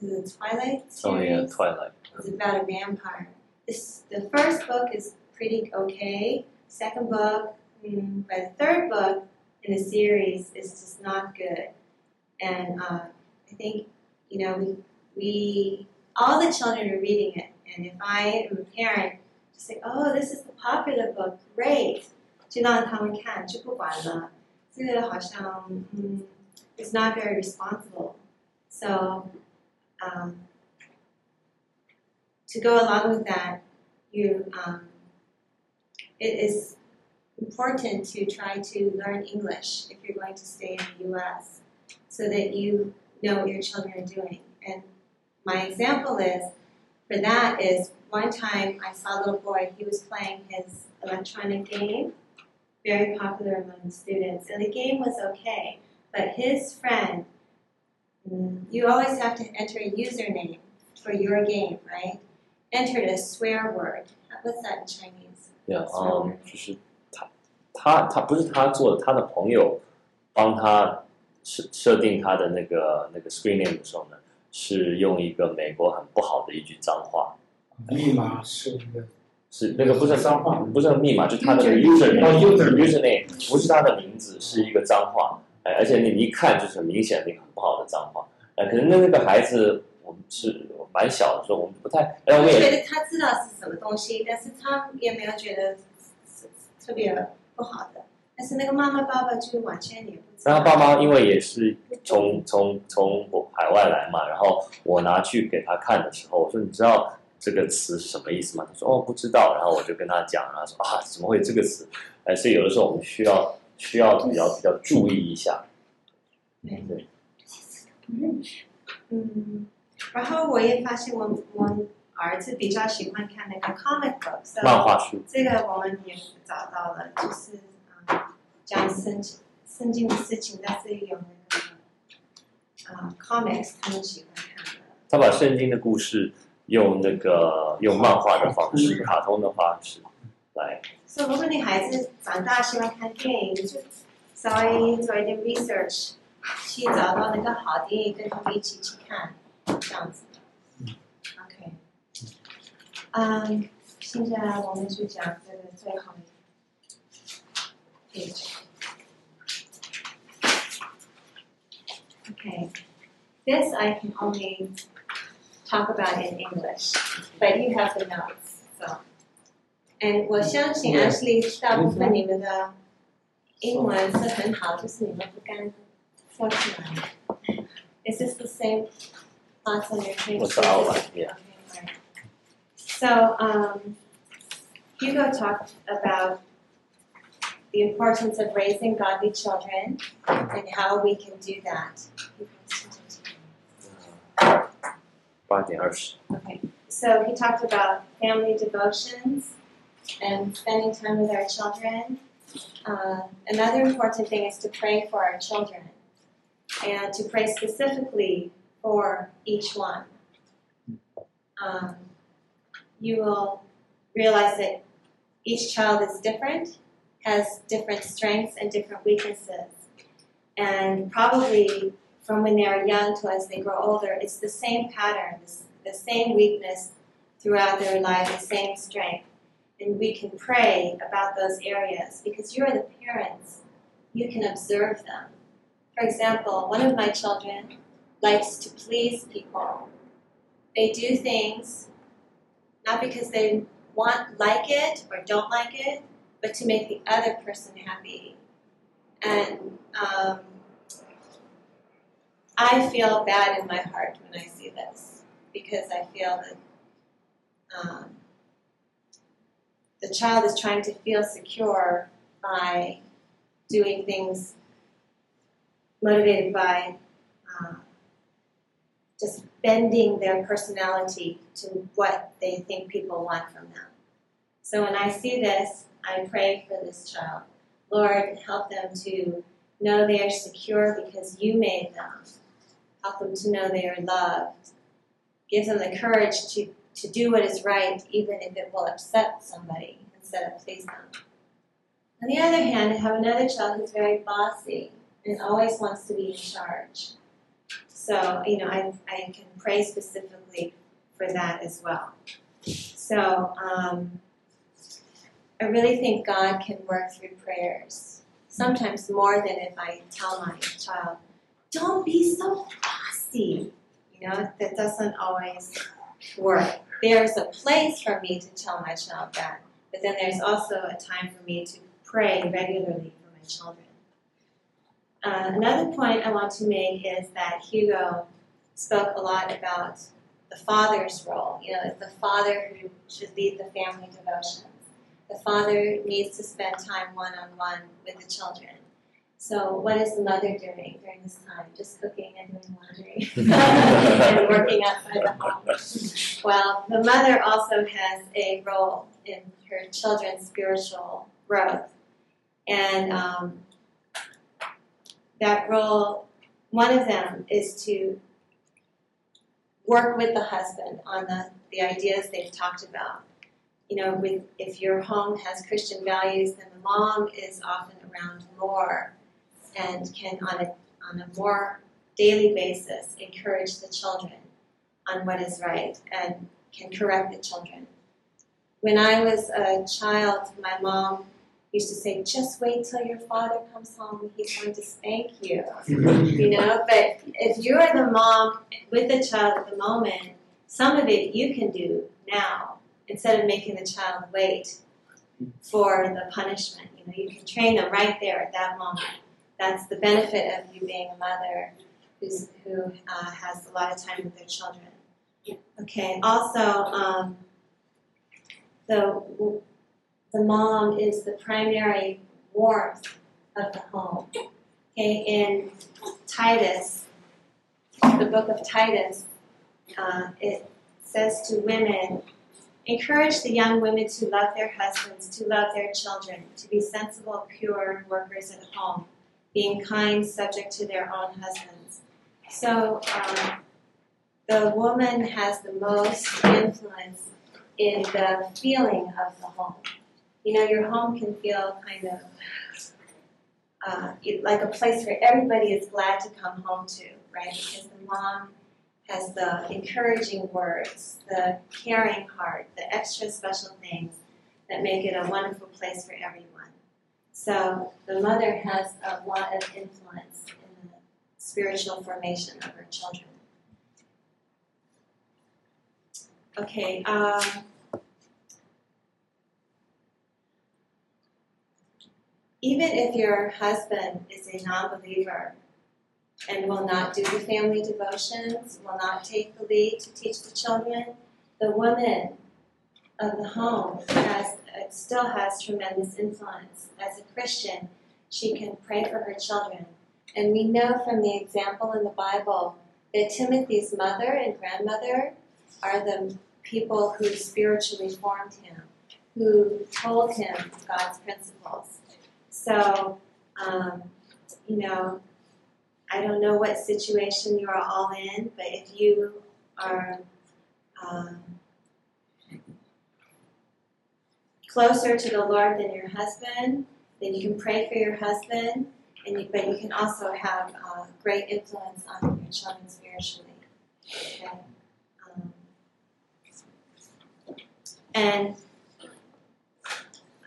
This is the Twilight series. Oh yeah, Twilight. It's about a vampire. This the first book is pretty okay. Second book, mm, but the third book in the series is just not good. And uh, I think you know we we all the children are reading it, and if I am a parent, just say, "Oh, this is the popular book, great." 就让他们看，就不管了。这个好像，嗯，it's not very responsible. So, um, to go along with that, you, um, it is important to try to learn English if you're going to stay in the U.S. so that you know what your children are doing. And my example is, for that is one time I saw a little boy, he was playing his electronic game very popular among the students. And the game was okay, but his friend, mm, you always have to enter a username for your game, right? Entered a swear word. What's that in Chinese? Yeah, um, 就是他他他不是他做的，他的朋友帮他设设定他的那个那个 screen name 的时候呢，是用一个美国很不好的一句脏话。密码是一个 是那个不是脏话，不是密码，就是他的 user name user name 不是他的名字，是一个脏话。哎，而且你一看就是很明显的一个很不好的脏话。哎，可能那那个孩子，我们是蛮小的时候，我们不太，哎，我也觉得他知道是什么东西，但是他也没有觉得特别不好的。但是那个妈妈爸爸就完全也不知道。然后爸妈因为也是从从从海外来嘛，然后我拿去给他看的时候，我说你知道这个词是什么意思吗？他说哦不知道。然后我就跟他讲，然后说啊怎么会这个词？哎，所以有的时候我们需要。需要比较比较注意一下，对对。嗯，然后我也发现我我儿子比较喜欢看那个 comic books，漫画书。这个我们也找到了，就是啊讲圣经圣经的事情，但是有那个啊 comics 他们喜欢看的。他把圣经的故事用那个用漫画的方式、卡通的方式来。所以，如果你孩子长大喜欢看电影，就稍微做一点 research，去找到那个好电影，跟他们一起去看，这样子。OK。嗯，现在我们就讲这个最后一个 page。Okay. This I can only talk about in English, but you have the notes, so. And 我相信 Ashley 大部分你们的英文是很好，就是你们不敢说出来。Is this the same thoughts on your page? What's the outline? Yeah. Okay, right. So, um, Hugo talked about the importance of raising godly children and how we can do that. Okay, so he talked about family devotions and spending time with our children. Uh, another important thing is to pray for our children and to pray specifically for each one. Um, you will realize that each child is different, has different strengths and different weaknesses. And probably from when they are young to as they grow older, it's the same pattern, the same weakness throughout their life, the same strength and we can pray about those areas because you're the parents. You can observe them. For example, one of my children likes to please people. They do things not because they want like it or don't like it, but to make the other person happy. And um, I feel bad in my heart when I see this because I feel that um, the child is trying to feel secure by doing things motivated by uh, just bending their personality to what they think people want from them. So when I see this, I pray for this child. Lord, help them to know they are secure because you made them. Help them to know they are loved. Give them the courage to to do what is right, even if it will upset somebody, instead of please them. On the other hand, I have another child who's very bossy and always wants to be in charge. So, you know, I, I can pray specifically for that as well. So, um, I really think God can work through prayers. Sometimes more than if I tell my child, don't be so bossy. You know, that doesn't always work. There's a place for me to tell my child that, but then there's also a time for me to pray regularly for my children. Uh, another point I want to make is that Hugo spoke a lot about the father's role. You know, it's the father who should lead the family devotions. The father needs to spend time one on one with the children. So, what is the mother doing during this time? Just cooking and doing laundry and working outside the home. Well, the mother also has a role in her children's spiritual growth. And um, that role, one of them is to work with the husband on the, the ideas they've talked about. You know, with, if your home has Christian values, then the mom is often around more and can, on a, on a more daily basis, encourage the children on what is right and can correct the children. When I was a child, my mom used to say, just wait till your father comes home, he's going to spank you. you know, but if you're the mom with the child at the moment, some of it you can do now instead of making the child wait for the punishment. You know, you can train them right there at that moment. That's the benefit of you being a mother who's, who uh, has a lot of time with their children. Okay. Also, um, the the mom is the primary warmth of the home. Okay, in Titus, the book of Titus, uh, it says to women, encourage the young women to love their husbands, to love their children, to be sensible, pure workers at home, being kind, subject to their own husbands. So um, the woman has the most influence in the feeling of the home you know, your home can feel kind of uh, like a place where everybody is glad to come home to, right? Because the mom has the encouraging words, the caring heart, the extra special things that make it a wonderful place for everyone. So the mother has a lot of influence in the spiritual formation of her children. Okay. Um, even if your husband is a non believer and will not do the family devotions, will not take the lead to teach the children, the woman of the home has, still has tremendous influence. As a Christian, she can pray for her children. And we know from the example in the Bible that Timothy's mother and grandmother are the people who spiritually formed him, who told him God's principles. So, um, you know, I don't know what situation you are all in, but if you are um, closer to the Lord than your husband, then you can pray for your husband, and you, but you can also have uh, great influence on your children spiritually. Okay? Um, and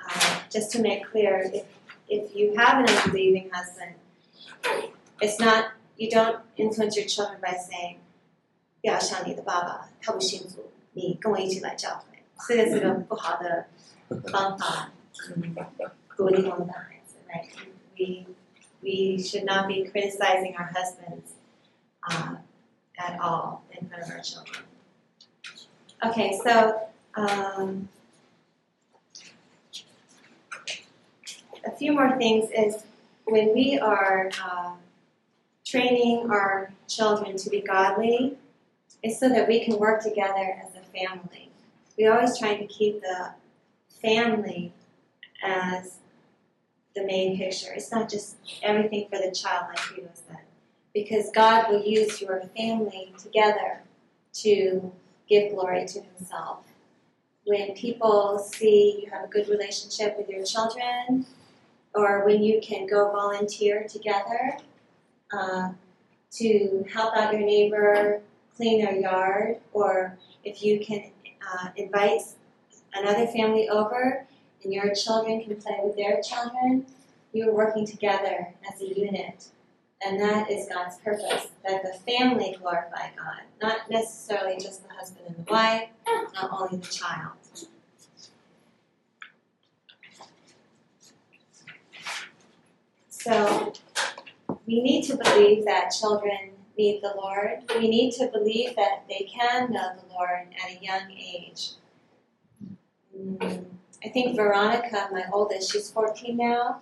uh, just to make clear, if if you have an unbelieving husband, it's not you don't influence your children by saying "不要像你的爸爸，他不信主，你跟我一起来教会。”这个是个不好的 Kantan, and I think we, we should not be criticizing our husbands uh, at all in front of our children. Okay, so um, a few more things is when we are uh, training our children to be godly, it's so that we can work together as a family. We always try to keep the family as the main picture. It's not just everything for the child, like Hugo said, because God will use your family together to give glory to Himself. When people see you have a good relationship with your children, or when you can go volunteer together uh, to help out your neighbor clean their yard, or if you can uh, invite another family over and your children can play with their children, you're working together as a unit. And that is God's purpose, that the family glorify God, not necessarily just the husband and the wife, not only the child. So we need to believe that children need the Lord. We need to believe that they can know the Lord at a young age. I think Veronica, my oldest, she's 14 now.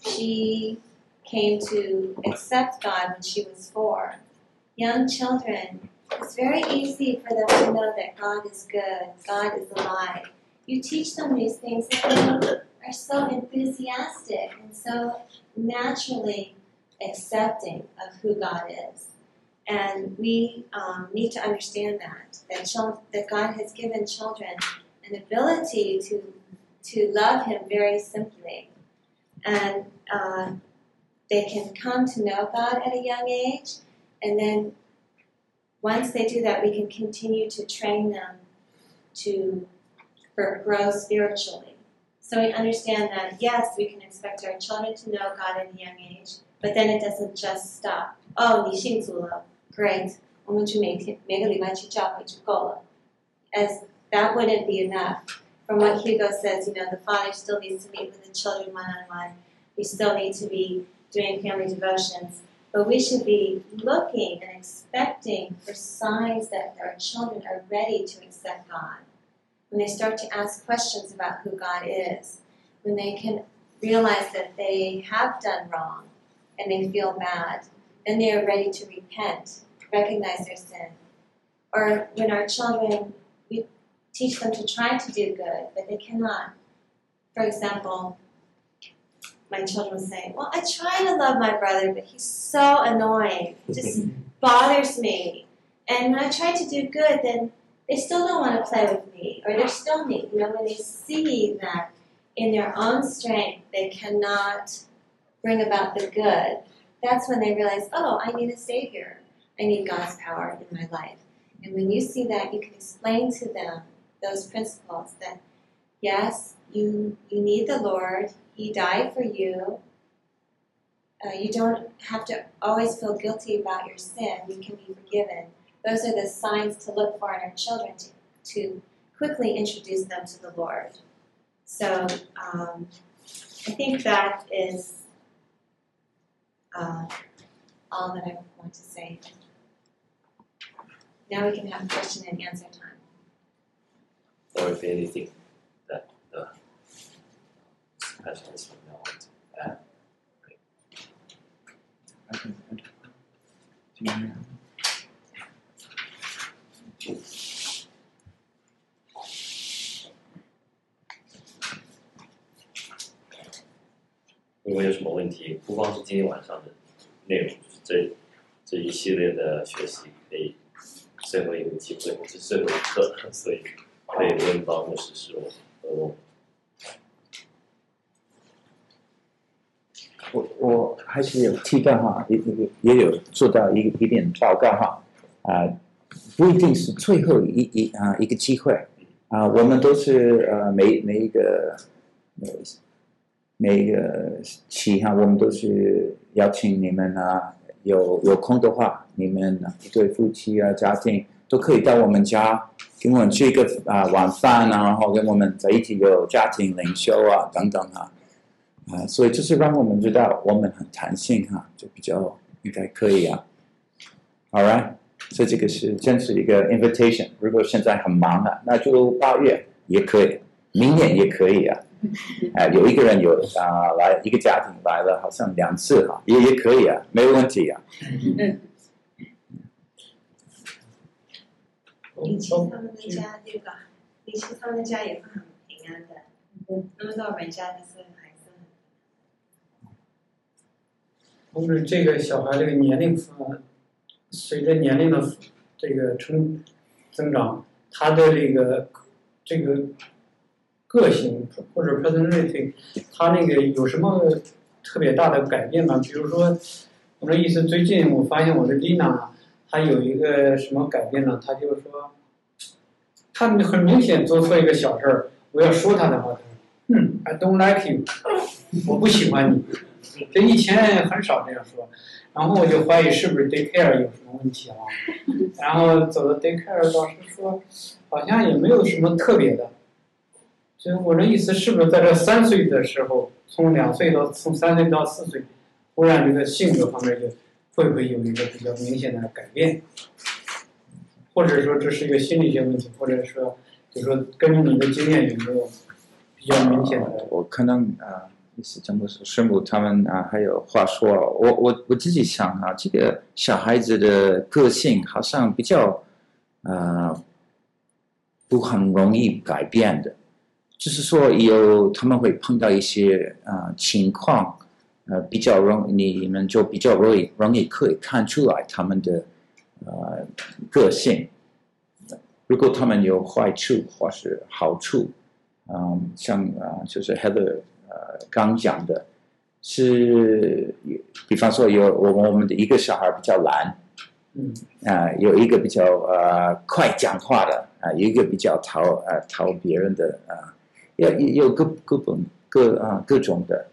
She came to accept God when she was four. Young children, it's very easy for them to know that God is good, God is alive. You teach them these things, and they are so enthusiastic and so naturally accepting of who God is. And we um, need to understand that that that God has given children an ability to to love Him very simply, and uh, they can come to know God at a young age, and then once they do that, we can continue to train them to for grow spiritually. So we understand that yes, we can expect our children to know God at a young age, but then it doesn't just stop. Oh, 你信主了，great，我们去每天每个礼拜去教会就够了。As that wouldn't be enough. From what Hugo says, you know, the father still needs to meet with the children one on one. We still need to be doing family devotions. But we should be looking and expecting for signs that our children are ready to accept God. When they start to ask questions about who God is, when they can realize that they have done wrong and they feel bad, then they are ready to repent, recognize their sin. Or when our children, teach them to try to do good, but they cannot. For example, my children will say, Well, I try to love my brother, but he's so annoying. It just bothers me. And when I try to do good, then they still don't want to play with me, or they're still me. You know, when they see that in their own strength they cannot bring about the good, that's when they realize, oh, I need a savior. I need God's power in my life. And when you see that, you can explain to them those principles that yes, you you need the Lord. He died for you. Uh, you don't have to always feel guilty about your sin. You can be forgiven. Those are the signs to look for in our children to, to quickly introduce them to the Lord. So um, I think that is uh, all that I want to say. Now we can have question and answer time. 或者 anything that has been known. Thank you. 如果有什么问题，不光是今天晚上的内容，这这一系列的学习，可以最后一个机会，我是最后一课，所以。可以问到牧师是我我我还是有提到哈，也也也有做到一一点报告哈，啊，不一定是最后一一啊一个机会啊，我们都是呃每每一个每每一个期哈，我们都是邀请你们啊，有有空的话，你们一对夫妻啊，家庭都可以到我们家，跟我们吃一个啊晚饭啊，然后跟我们在一起有家庭灵修啊等等啊。啊，所以就是让我们知道我们很弹性哈，就比较应该可以啊。All right，所以这个是真是一个 invitation。如果现在很忙啊，那就八月也可以，明年也可以啊。啊，有一个人有啊来一个家庭来了，好像两次哈，也也可以啊，没问题啊。嗯 以前他们的家对吧？以前他们的家也是很平安的，那么到我们家就是。同时，这个小孩这个年龄啊，随着年龄的这个成增长，他的这个这个个性或者 personality，他那个有什么特别大的改变吗？比如说，我的意思，最近我发现我的丽娜，他有一个什么改变呢？他就是说，他很明显做错一个小事儿，我要说他的话，他说，嗯，I don't like you，我不喜欢你。这以前很少这样说，然后我就怀疑是不是 daycare 有什么问题啊？然后走到 daycare 老师说，好像也没有什么特别的。就我的意思，是不是在这三岁的时候，从两岁到从三岁到四岁，忽然这个性格方面就会不会有一个比较明显的改变？或者说这是一个心理学问题，或者说就是说根据你的经验有没有比较明显的？我可能啊。意思真的是师母他们啊，还有话说，我我我自己想啊，这个小孩子的个性好像比较，呃，不很容易改变的，就是说有他们会碰到一些啊、情况，呃，比较容易你们就比较容易容易可以看出来他们的呃个性。如果他们有坏处或是好处，嗯，像啊、呃，就是 Heather 呃刚讲的，是比方说有我我们的一个小孩比较懒，嗯，啊、呃，有一个比较呃快讲话的啊、呃，有一个比较讨呃讨别人的啊，有、呃、有各各本各啊、呃、各种的。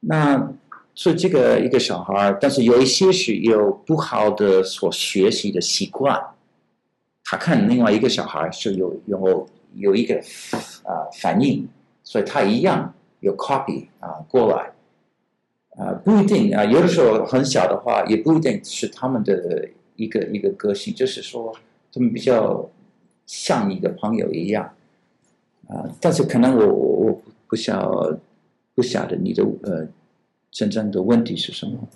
那所以这个一个小孩，但是有一些是有不好的所学习的习惯。他看另外一个小孩是有有有一个啊、反应，所以他一样有 copy 啊、过来，啊、不一定啊、有的时候很小的话也不一定是他们的一个一个个性，就是说他们比较像一个朋友一样，啊、但是可能我我不晓不晓得你的呃真正的问题是什么？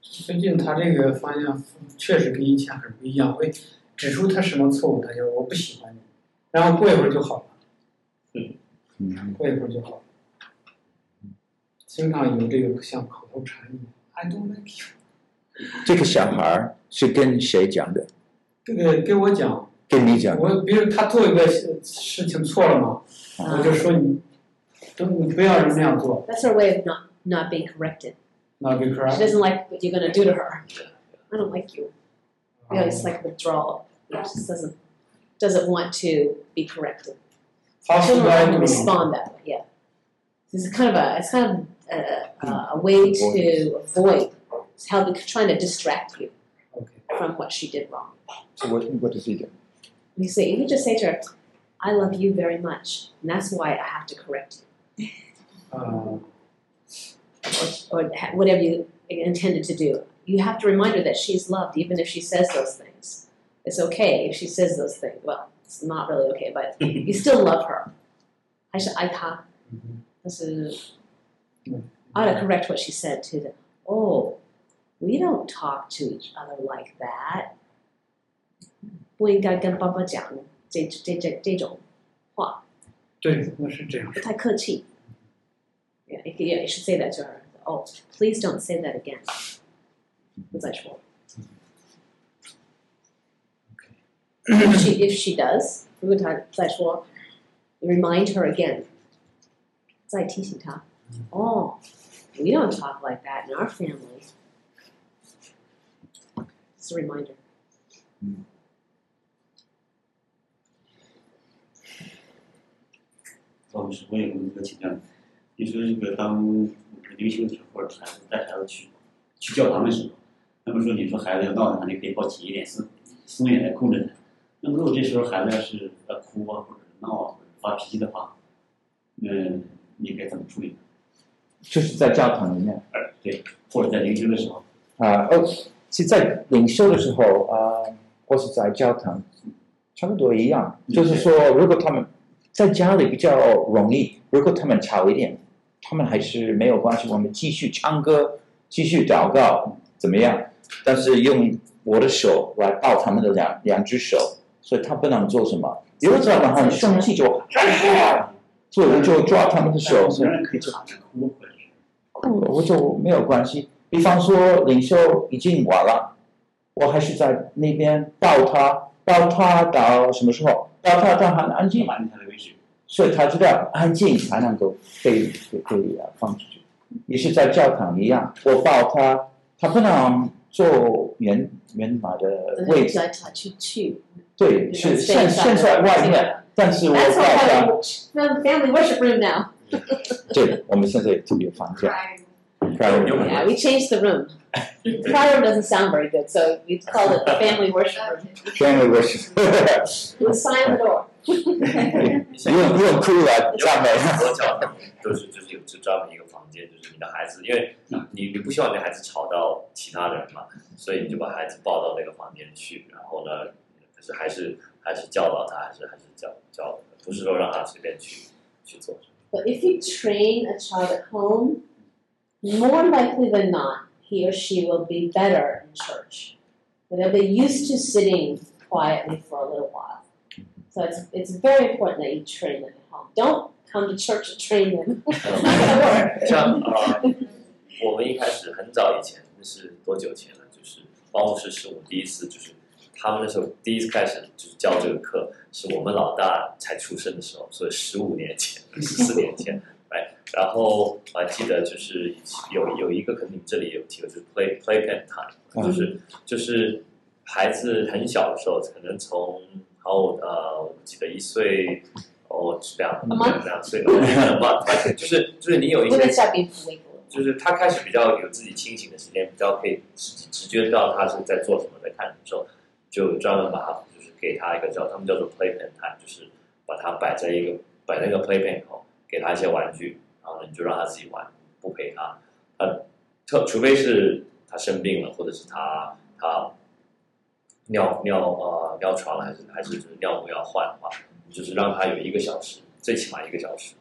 最近他这个方向确实跟以前很不一样，会。指出他什么错误，他就我不喜欢你，然后过一会儿就好了。嗯嗯，过一会儿就好了。经常有这个像口头禅一样，I don't like you。这个小孩是跟谁讲的？这个跟我讲。跟你讲。我比如他做一个事情错了嘛，我就说你 不要这样做。That's her way of not not being corrected. Not being corrected. She doesn't like what you're gonna do to her. I don't like you. You know, it's like withdrawal. It just doesn't doesn't want to be corrected. Children don't respond that way. Yeah, this is kind of a it's kind of a, a, a way to avoid helping trying to distract you from what she did wrong. So what what does he do? You say you just say to her, "I love you very much, and that's why I have to correct you." Uh, or, or whatever you intended to do you have to remind her that she's loved, even if she says those things. It's okay if she says those things. Well, it's not really okay, but you still love her. 还是爱她，但是 I ought to correct what she said to them. Oh, we don't talk to each other like that. 不应该跟爸爸讲这这这这种话。 对，我是这样。不太客气。Yeah, yeah, you should say that to her. Oh, please don't say that again. 不再说。If she if she does，如果她再说，remind her again，再提醒她。Oh, we don't talk like that in our family. It's a reminder. 老师，我有一个请教，你说这个当灵修者或者孩子带孩子去去教堂的时候。那么说，你说孩子要闹的话，你可以抱紧一点，松松一点来控制他。那么如果这时候孩子要是要哭啊，或者闹啊，或者发脾气的话，嗯，你该怎么处理？就是在教堂里面，呃，对，或者在灵修的时候。啊，哦，是在领修的时候啊，或是在教堂，差不多一样。就是说，如果他们在家里比较容易，如果他们吵一点，他们还是没有关系，我们继续唱歌，继续祷告，怎么样？但是用我的手来抱他们的两两只手，所以他不能做什么。有的时候很生气就，所以我就抓他们的手，所以可以我就没有关系。比方说领袖已经完了，我还是在那边抱他，抱他到什么时候？抱他到很安静，所以他知道安静才能够被被被放出去。也是在教堂一样，我抱他，他不能。坐原原码的位置，去去，对，是现现在外面，但是我在 family worship room now。对，我们现在特别房间。Yeah, we changed the room. Choir room doesn't sound very good, so we called it the family worship room. Family worship. We sign the door. 不用不用哭了，赞美。很多教堂都是就是有就专门一个房间，就是你的孩子，因为你你不希望你的孩子吵到其他人嘛，所以你就把孩子抱到那个房间去，然后呢，可是还是还是教导他，还是还是教教，不是说让他随便去去做。But if you train a child at home, more likely than not, he or she will be better in church. But they'll be used to sitting quietly for a little while. So it's it's very important that you train them at home. Don't come to church to train them. 像啊，我们一开始很早以前，那是多久前了？就是 包牧师是我第一次就是他们那时候第一次开始就是教这个课，是我们老大才出生的时候，所以十五年前、十四年前， 哎，然后我还记得就是有有一个可能你这里有提过，就是 play playpen time，就是就是孩子很小的时候，可能从然后呃，我记得一岁。哦，两两两岁？就是就是你有一些，就是他开始比较有自己清醒的时间，比较可以直直觉到他是在做什么，在看什么时候，就专门把他就是给他一个叫他们叫做 playpen time，就是把它摆在一个摆在一个 playpen 口，给他一些玩具，然后呢你就让他自己玩，不陪他。他特除非是他生病了，或者是他他尿尿呃尿床了，还是还是就是尿布要换的话。就是让他有一个小时，最起码一个小时，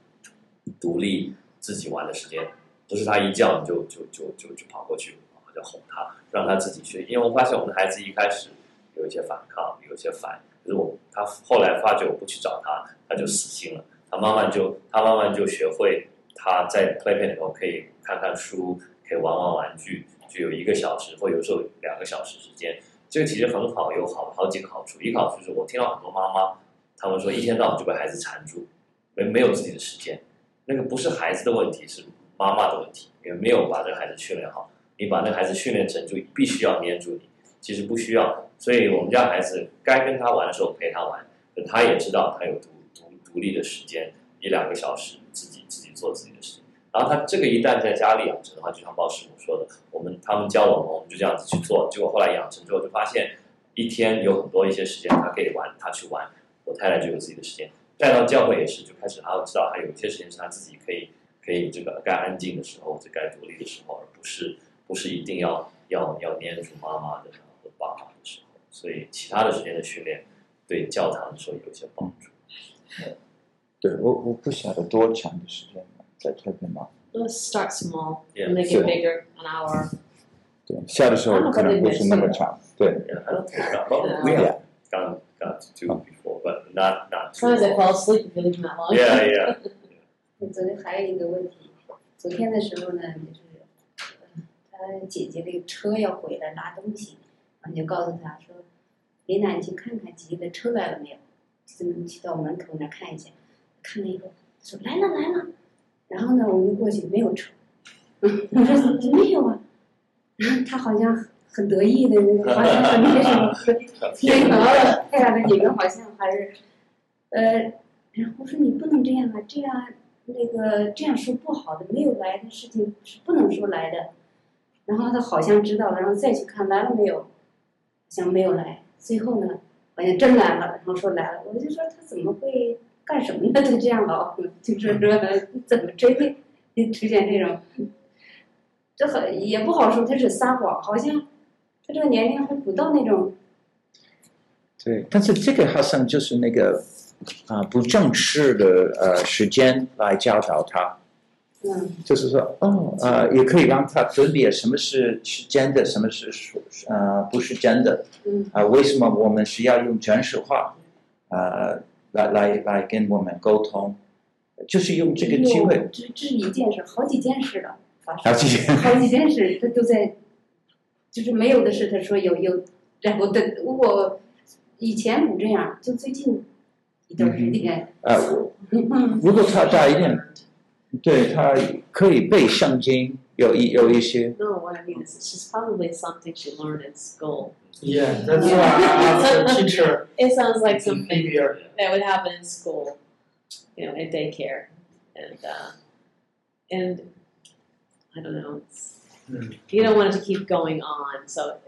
独立自己玩的时间，不是他一叫你就就就就就跑过去，然后就哄他，让他自己去。因为我发现我们的孩子一开始有一些反抗，有一些烦，就是我他后来发觉我不去找他，他就死心了。他慢慢就他慢慢就学会，他在 playpen 里头可以看看书，可以玩玩玩具，就有一个小时或有时候两个小时时间。这个其实很好，有好好几个好处。一个好处是我听到很多妈妈。他们说一天到晚就被孩子缠住，没没有自己的时间，那个不是孩子的问题，是妈妈的问题，也没有把这个孩子训练好。你把那个孩子训练成就必须要黏住你，其实不需要。所以我们家孩子该跟他玩的时候陪他玩，他也知道他有独立的时间，一两个小时自己自己做自己的事情。然后他这个一旦在家里养成的话，就像鲍师傅说的，我们他们教我们，我们就这样子去做。结果后来养成之后，就发现一天有很多一些时间他可以玩，他去玩。我太太就有自己的时间，带到教会也是，就开始他要知道，还有一些时间是他自己可以可以这个该安静的时候，或者该独立的时候，而不是不是一定要要要黏住妈妈的和爸爸的时候。所以其他的时间的训练对教堂的时候有一些帮助。对，我我不晓得多长的时间在这边吗？Let's start small and make it bigger, an hour. 对，下的时候可能不是那么长。对。Yeah. Gone, gone to before, but not not. Sometimes I fall asleep if you leave them that long. Yeah, yeah. 昨天还有一个问题，昨天的时候呢，就是他姐姐的车要回来拿东西，然后就告诉他说：“琳娜，你去看看姐姐的车来了没有？就去到门口那看一下。”看了以后，说：“来了来了。”然后呢，我就过去，没有车。我说：“没有啊。”然后他好像。很得意的那个，好像很那什么，天鹅了，太阳的女人好像还是，呃，然后我说你不能这样啊，这样那个这样说不好的，没有来的事情是不能说来的。然后他好像知道了，然后再去看来了没有，好像没有来。最后呢，好像真来了，然后说来了，我就说他怎么会干什么呢？就这样老，就是说怎么真会出现这种，这很也不好说，他是撒谎，好像。他这个年龄还不到那种，对，但是这个好像就是那个啊、不正式的呃时间来教导他，嗯，就是说哦呃，也可以让他分别什么是是真的，什么是说呃不是真的，嗯。啊、呃，为什么我们需要用真实话呃来来来跟我们沟通，就是用这个机会，这这是一件事，好几件事了，好几件，好几件事，他都在。就是没有的事，他说有有，然后的我以前不这样，就最近一段时间。呃，如果他大一点，对他可以背圣经，有一有一些。No, what I mean is, it's just probably something she learned in school. Yeah, that's why I asked the teacher. It sounds like something that would happen in school, you know, in daycare, and uh, and I don't know. It's, You don't want it to keep going on, so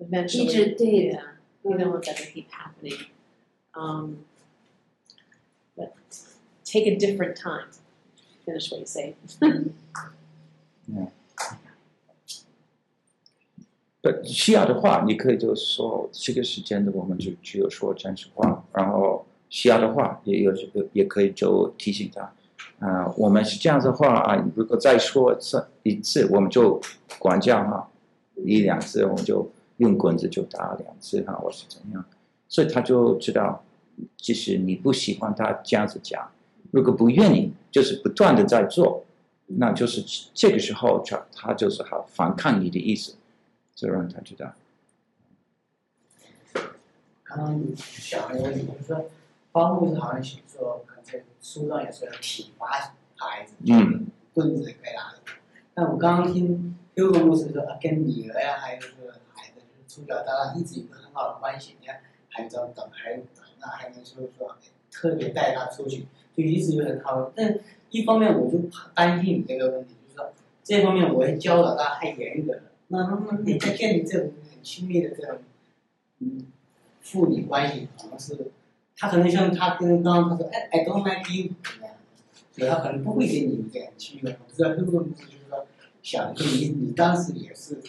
eventually, yeah, you don't want that to keep happening. Um, but take a different time. Finish what you say. yeah. 不需要的话，你可以就是说，这个时间的我们就只有说真实话，然后需要的话也有这个，也可以就提醒他。啊、我们是这样子话啊，如果再说一次，一次我们就管教哈，一两次我们就用棍子就打两次哈，我是怎样，所以他就知道，即使你不喜欢他这样子讲，如果不愿意，就是不断的在做，那就是这个时候他他就是好反抗你的意思，就让他知道，刚刚想了一个问题，就是说，方牧师好像写说，可能在书上也说要体罚孩子，嗯，棍子可以拿。但我刚刚听六个牧师说，跟女儿呀，还有这个孩子，就是从小到大一直有个很好的关系，你看还这样等，还那还能说说特别带他出去，就一直就很好。但一方面我就怕担心你这个问题，就是说这方面我会教导他太严格了。那那那你在建立这种很亲密的这种嗯父女关系，可能是他可能像他跟刚刚他说，哎，I don't like you，所以他可能不会给你这样亲密。我不知道优哥牧师就是说。想你，你当时也是。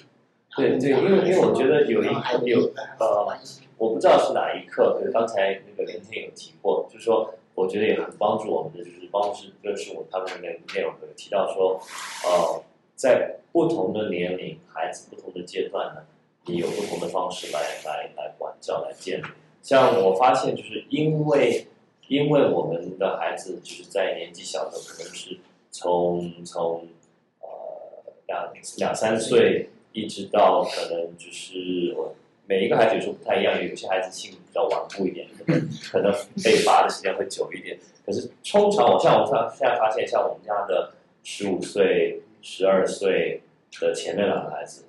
对对，因为因为我觉得有一有呃，我不知道是哪一刻，可是刚才那个连天有提过，就是说，我觉得也很帮助我们的，就是帮助认识我他们的内内容有提到说，呃，在不同的年龄，孩子不同的阶段呢，你有不同的方式来来来管教来建立。像我发现，就是因为因为我们的孩子就是在年纪小的，可能是从从呃。两两三岁，一直到可能就是我每一个孩子有时候不太一样，有些孩子性比较顽固一点，可能可能被罚的时间会久一点。可是通常我像我现现在发现，像我们家的十五岁、十二岁的前面两个孩子，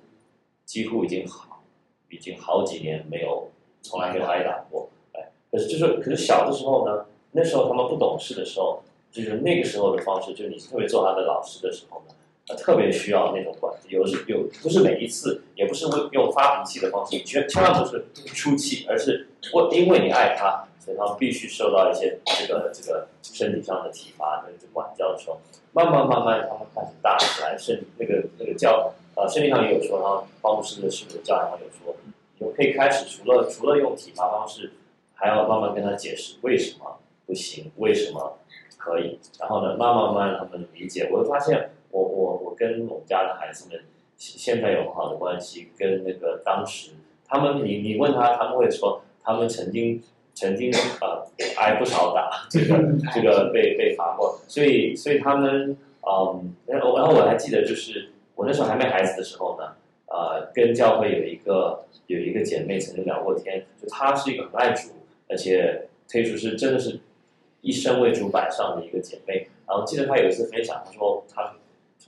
几乎已经好，已经好几年没有从来没有挨打过。哎，可是就是可是小的时候呢，那时候他们不懂事的时候，就是那个时候的方式，就是你特别做他的老师的时候呢。特别需要那种管子，有时有不是每一次，也不是为用发脾气的方式，千千万不是出气，而是我因为你爱他，所以他必须受到一些这个这个身体上的体罚的这个管教的时候，慢慢慢慢他们开始大起来，身那个那个教呃身体上也有说，然后方牧师的师母教然后有说，你可以开始除了除了用体罚方式，还要慢慢跟他解释为什么不行，为什么可以，然后呢，慢慢慢慢他们理解，我会发现。我我我跟我们家的孩子们现在有很好的关系，跟那个当时他们，你你问他，他们会说他们曾经曾经呃挨不少打，这个 这个被被罚过，所以所以他们嗯，然后然后我还记得就是我那时候还没孩子的时候呢，呃，跟教会有一个有一个姐妹曾经聊过天，就她是一个很爱主，而且可以说是真的是一生为主摆上的一个姐妹，然后记得她有一次分享，她说她。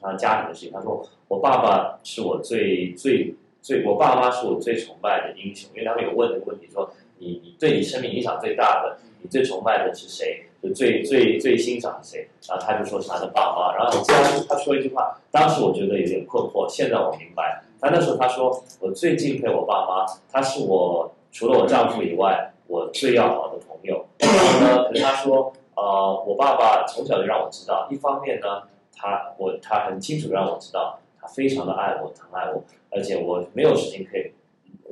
他家庭的事情，他说我爸爸是我最最最，我爸妈是我最崇拜的英雄，因为他们有问这个问题说，你你对你生命影响最大的，你最崇拜的是谁？就最最最欣赏的谁？然后他就说是他的爸妈。然后我记得他说一句话，当时我觉得有点困惑，现在我明白。他那时候他说我最敬佩我爸妈，他是我除了我丈夫以外，我最要好的朋友。然后呢，可是他说呃，我爸爸从小就让我知道，一方面呢。他我他很清楚的让我知道，他非常的爱我，疼爱我，而且我没有事情可以，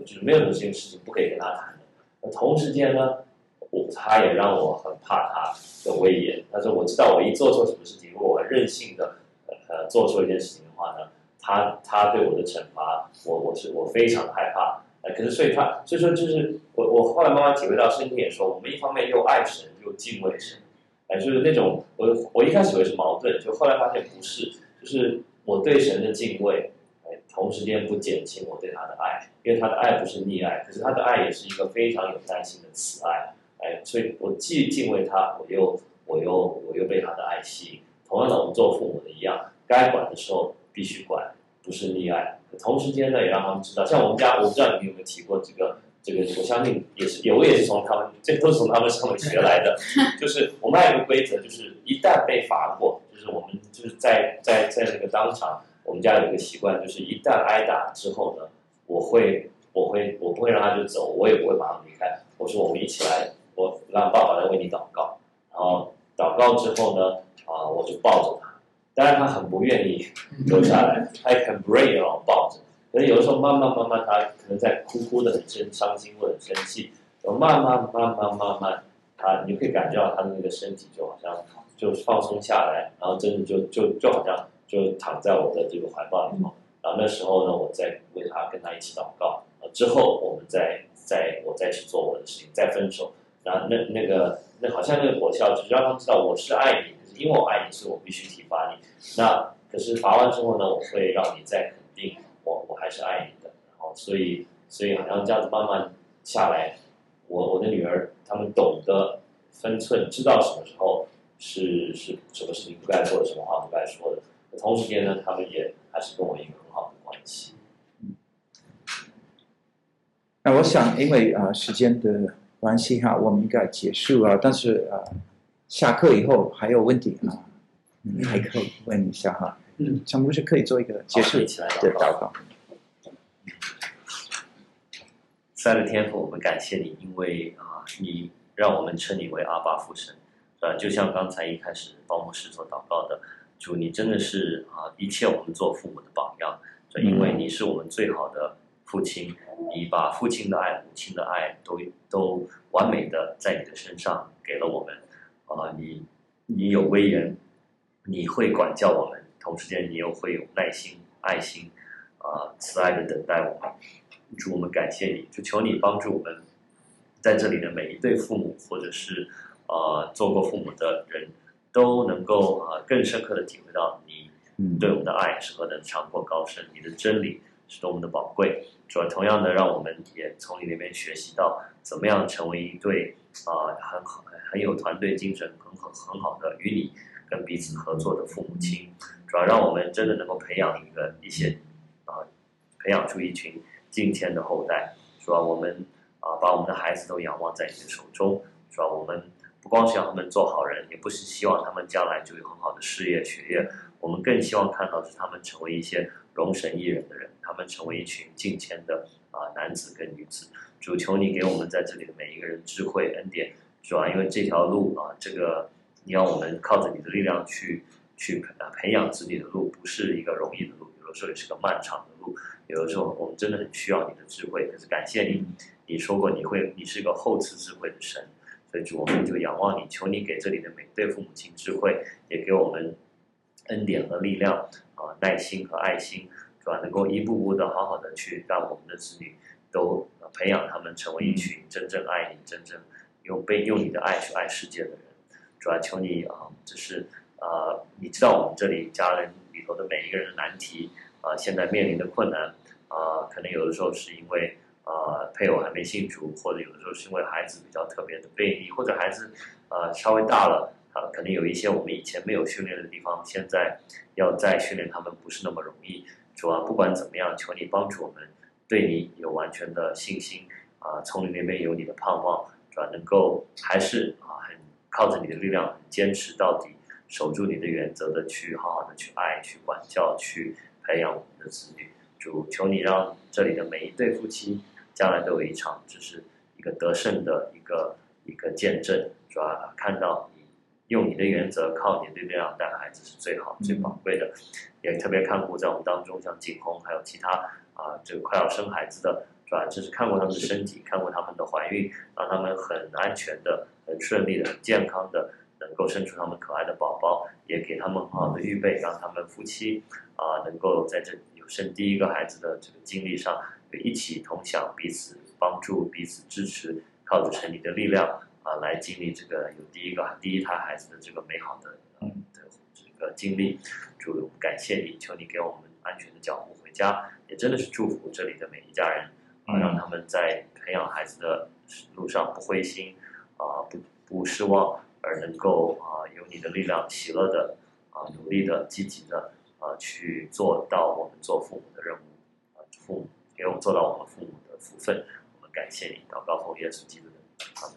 就是没有什么事情不可以跟他谈的。那同时间呢，我他也让我很怕他的威严。他说我知道我一做错什么事情，如果我任性的呃做错一件事情的话呢，他他对我的惩罚，我我是我非常害怕。呃，可是所以他所以说就是我我后来慢慢体会到，圣经也说，我们一方面又爱神又敬畏神。哎，就是那种我我一开始以为是矛盾，就后来发现不是，就是我对神的敬畏，哎，同时间不减轻我对他的爱，因为他的爱不是溺爱，可是他的爱也是一个非常有耐心的慈爱，哎，所以我既敬畏他，我又我又我又被他的爱吸引。同样的，我们做父母的一样，该管的时候必须管，不是溺爱。同时间呢，也让他们知道，像我们家，我不知道你们有没有提过这个。这个我相信也是，有也是从他们，这都是从他们上面学来的。就是我们还有一个规则，就是一旦被罚过，就是我们就是在在在那个当场，我们家有一个习惯，就是一旦挨打之后呢，我会我会我不会让他就走，我也不会马上离开。我说我们一起来，我让爸爸来为你祷告，然后祷告之后呢，啊，我就抱着他。当然他很不愿意留下来，他也很不愿意让我抱着。可是有的时候，慢慢慢慢，他可能在哭哭的很生伤心或者生气，然后慢慢慢慢慢慢，他你就可以感觉到他的那个身体就好像就放松下来，然后真的就就就好像就躺在我的这个怀抱里头。然后那时候呢，我再为他跟他一起祷告，之后我们再再我再去做我的事情，再分手。然后那那个那好像那个果效，只让他知道我是爱你，因为我爱你，所以我必须体罚你。那可是罚完之后呢，我会让你再肯定。我我还是爱你的，然后所以所以好像这样子慢慢下来，我我的女儿他们懂得分寸，知道什么时候是是什么事情不该做的，什么话不该说的。同时间呢，他们也还是跟我一个很好的关系。那我想，因为啊、呃、时间的关系哈，我们应该结束了。但是啊、呃，下课以后还有问题啊，你，还可以问一下哈。嗯，陈牧师可以做一个结束的祷告。亲爱的天父，我们感谢你，因为啊、呃，你让我们称你为阿爸父神。啊，就像刚才一开始保姆师所祷告的，主，你真的是啊，一切我们做父母的榜样。这因为你是我们最好的父亲，你把父亲的爱、母亲的爱都都完美的在你的身上给了我们。啊、呃，你你有威严，你会管教我们，同时间你又会有耐心、爱心，啊、呃，慈爱的等待我们。主，我们感谢你，就求你帮助我们，在这里的每一对父母，或者是呃做过父母的人，都能够啊、呃、更深刻的体会到你对我们的爱是何等长阔高深，你的真理是多么的宝贵。主要同样的，让我们也从你那边学习到，怎么样成为一对啊、呃、很好、很有团队精神、很很很好的与你跟彼此合作的父母亲。主要让我们真的能够培养一个一些啊、培养出一群。敬虔的后代，是吧我们啊，把我们的孩子都仰望在你的手中。是吧我们不光是要他们做好人，也不是希望他们将来就有很好的事业学业。我们更希望看到是他们成为一些容神益人的人，他们成为一群敬虔的啊男子跟女子。主求你给我们在这里的每一个人智慧恩典，是吧因为这条路啊，这个你要我们靠着你的力量去去培养子女的路，不是一个容易的路，有的时候也是个漫长的路。有的时候，我们真的很需要你的智慧。可是感谢你，你说过你会，你是一个厚赐智慧的神，所以主我们就仰望你，求你给这里的每对父母亲智慧，也给我们恩典和力量啊，耐心和爱心，主要？能够一步步的好好的去让我们的子女都培养他们成为一群真正爱你、真正用被用你的爱去爱世界的人。主要求你啊，就是啊，你知道我们这里家人里头的每一个人的难题。啊，现在面临的困难，啊，可能有的时候是因为啊配偶还没信主，或者有的时候是因为孩子比较特别的悖逆，或者孩子啊稍微大了，啊，可能有一些我们以前没有训练的地方，现在要再训练他们不是那么容易。主啊，不管怎么样，求你帮助我们，对你有完全的信心，啊，从你那边有你的盼望，主啊，能够还是啊很靠着你的力量，坚持到底，守住你的原则的去好好的去爱，去管教，去。培养我们的子女，主求你让这里的每一对夫妻将来都有一场，就是一个得胜的一个一个见证，主要看到你用你的原则，靠你的力量带孩子是最好最宝贵的，也特别看顾在我们当中，像景红还有其他啊，这个快要生孩子的，是吧？就是看过他们的身体，看过他们的怀孕，让他们很安全的、很顺利的、很健康的。能够生出他们可爱的宝宝，也给他们很好的预备，让他们夫妻啊、呃，能够在这有生第一个孩子的这个经历上，一起同享，彼此帮助，彼此支持，靠着神你的力量啊、呃，来经历这个有第一个第一胎孩子的这个美好的这个经历。主，感谢你，求你给我们安全的脚步回家，也真的是祝福这里的每一家人啊、呃，让他们在培养孩子的路上不灰心啊、呃，不不失望。而能够啊，有你的力量，喜乐的啊，努力的，积极的啊，去做到我们做父母的任务啊，父母给我们做到我们父母的福分，我们感谢你，祷告奉耶稣基督的名，好的。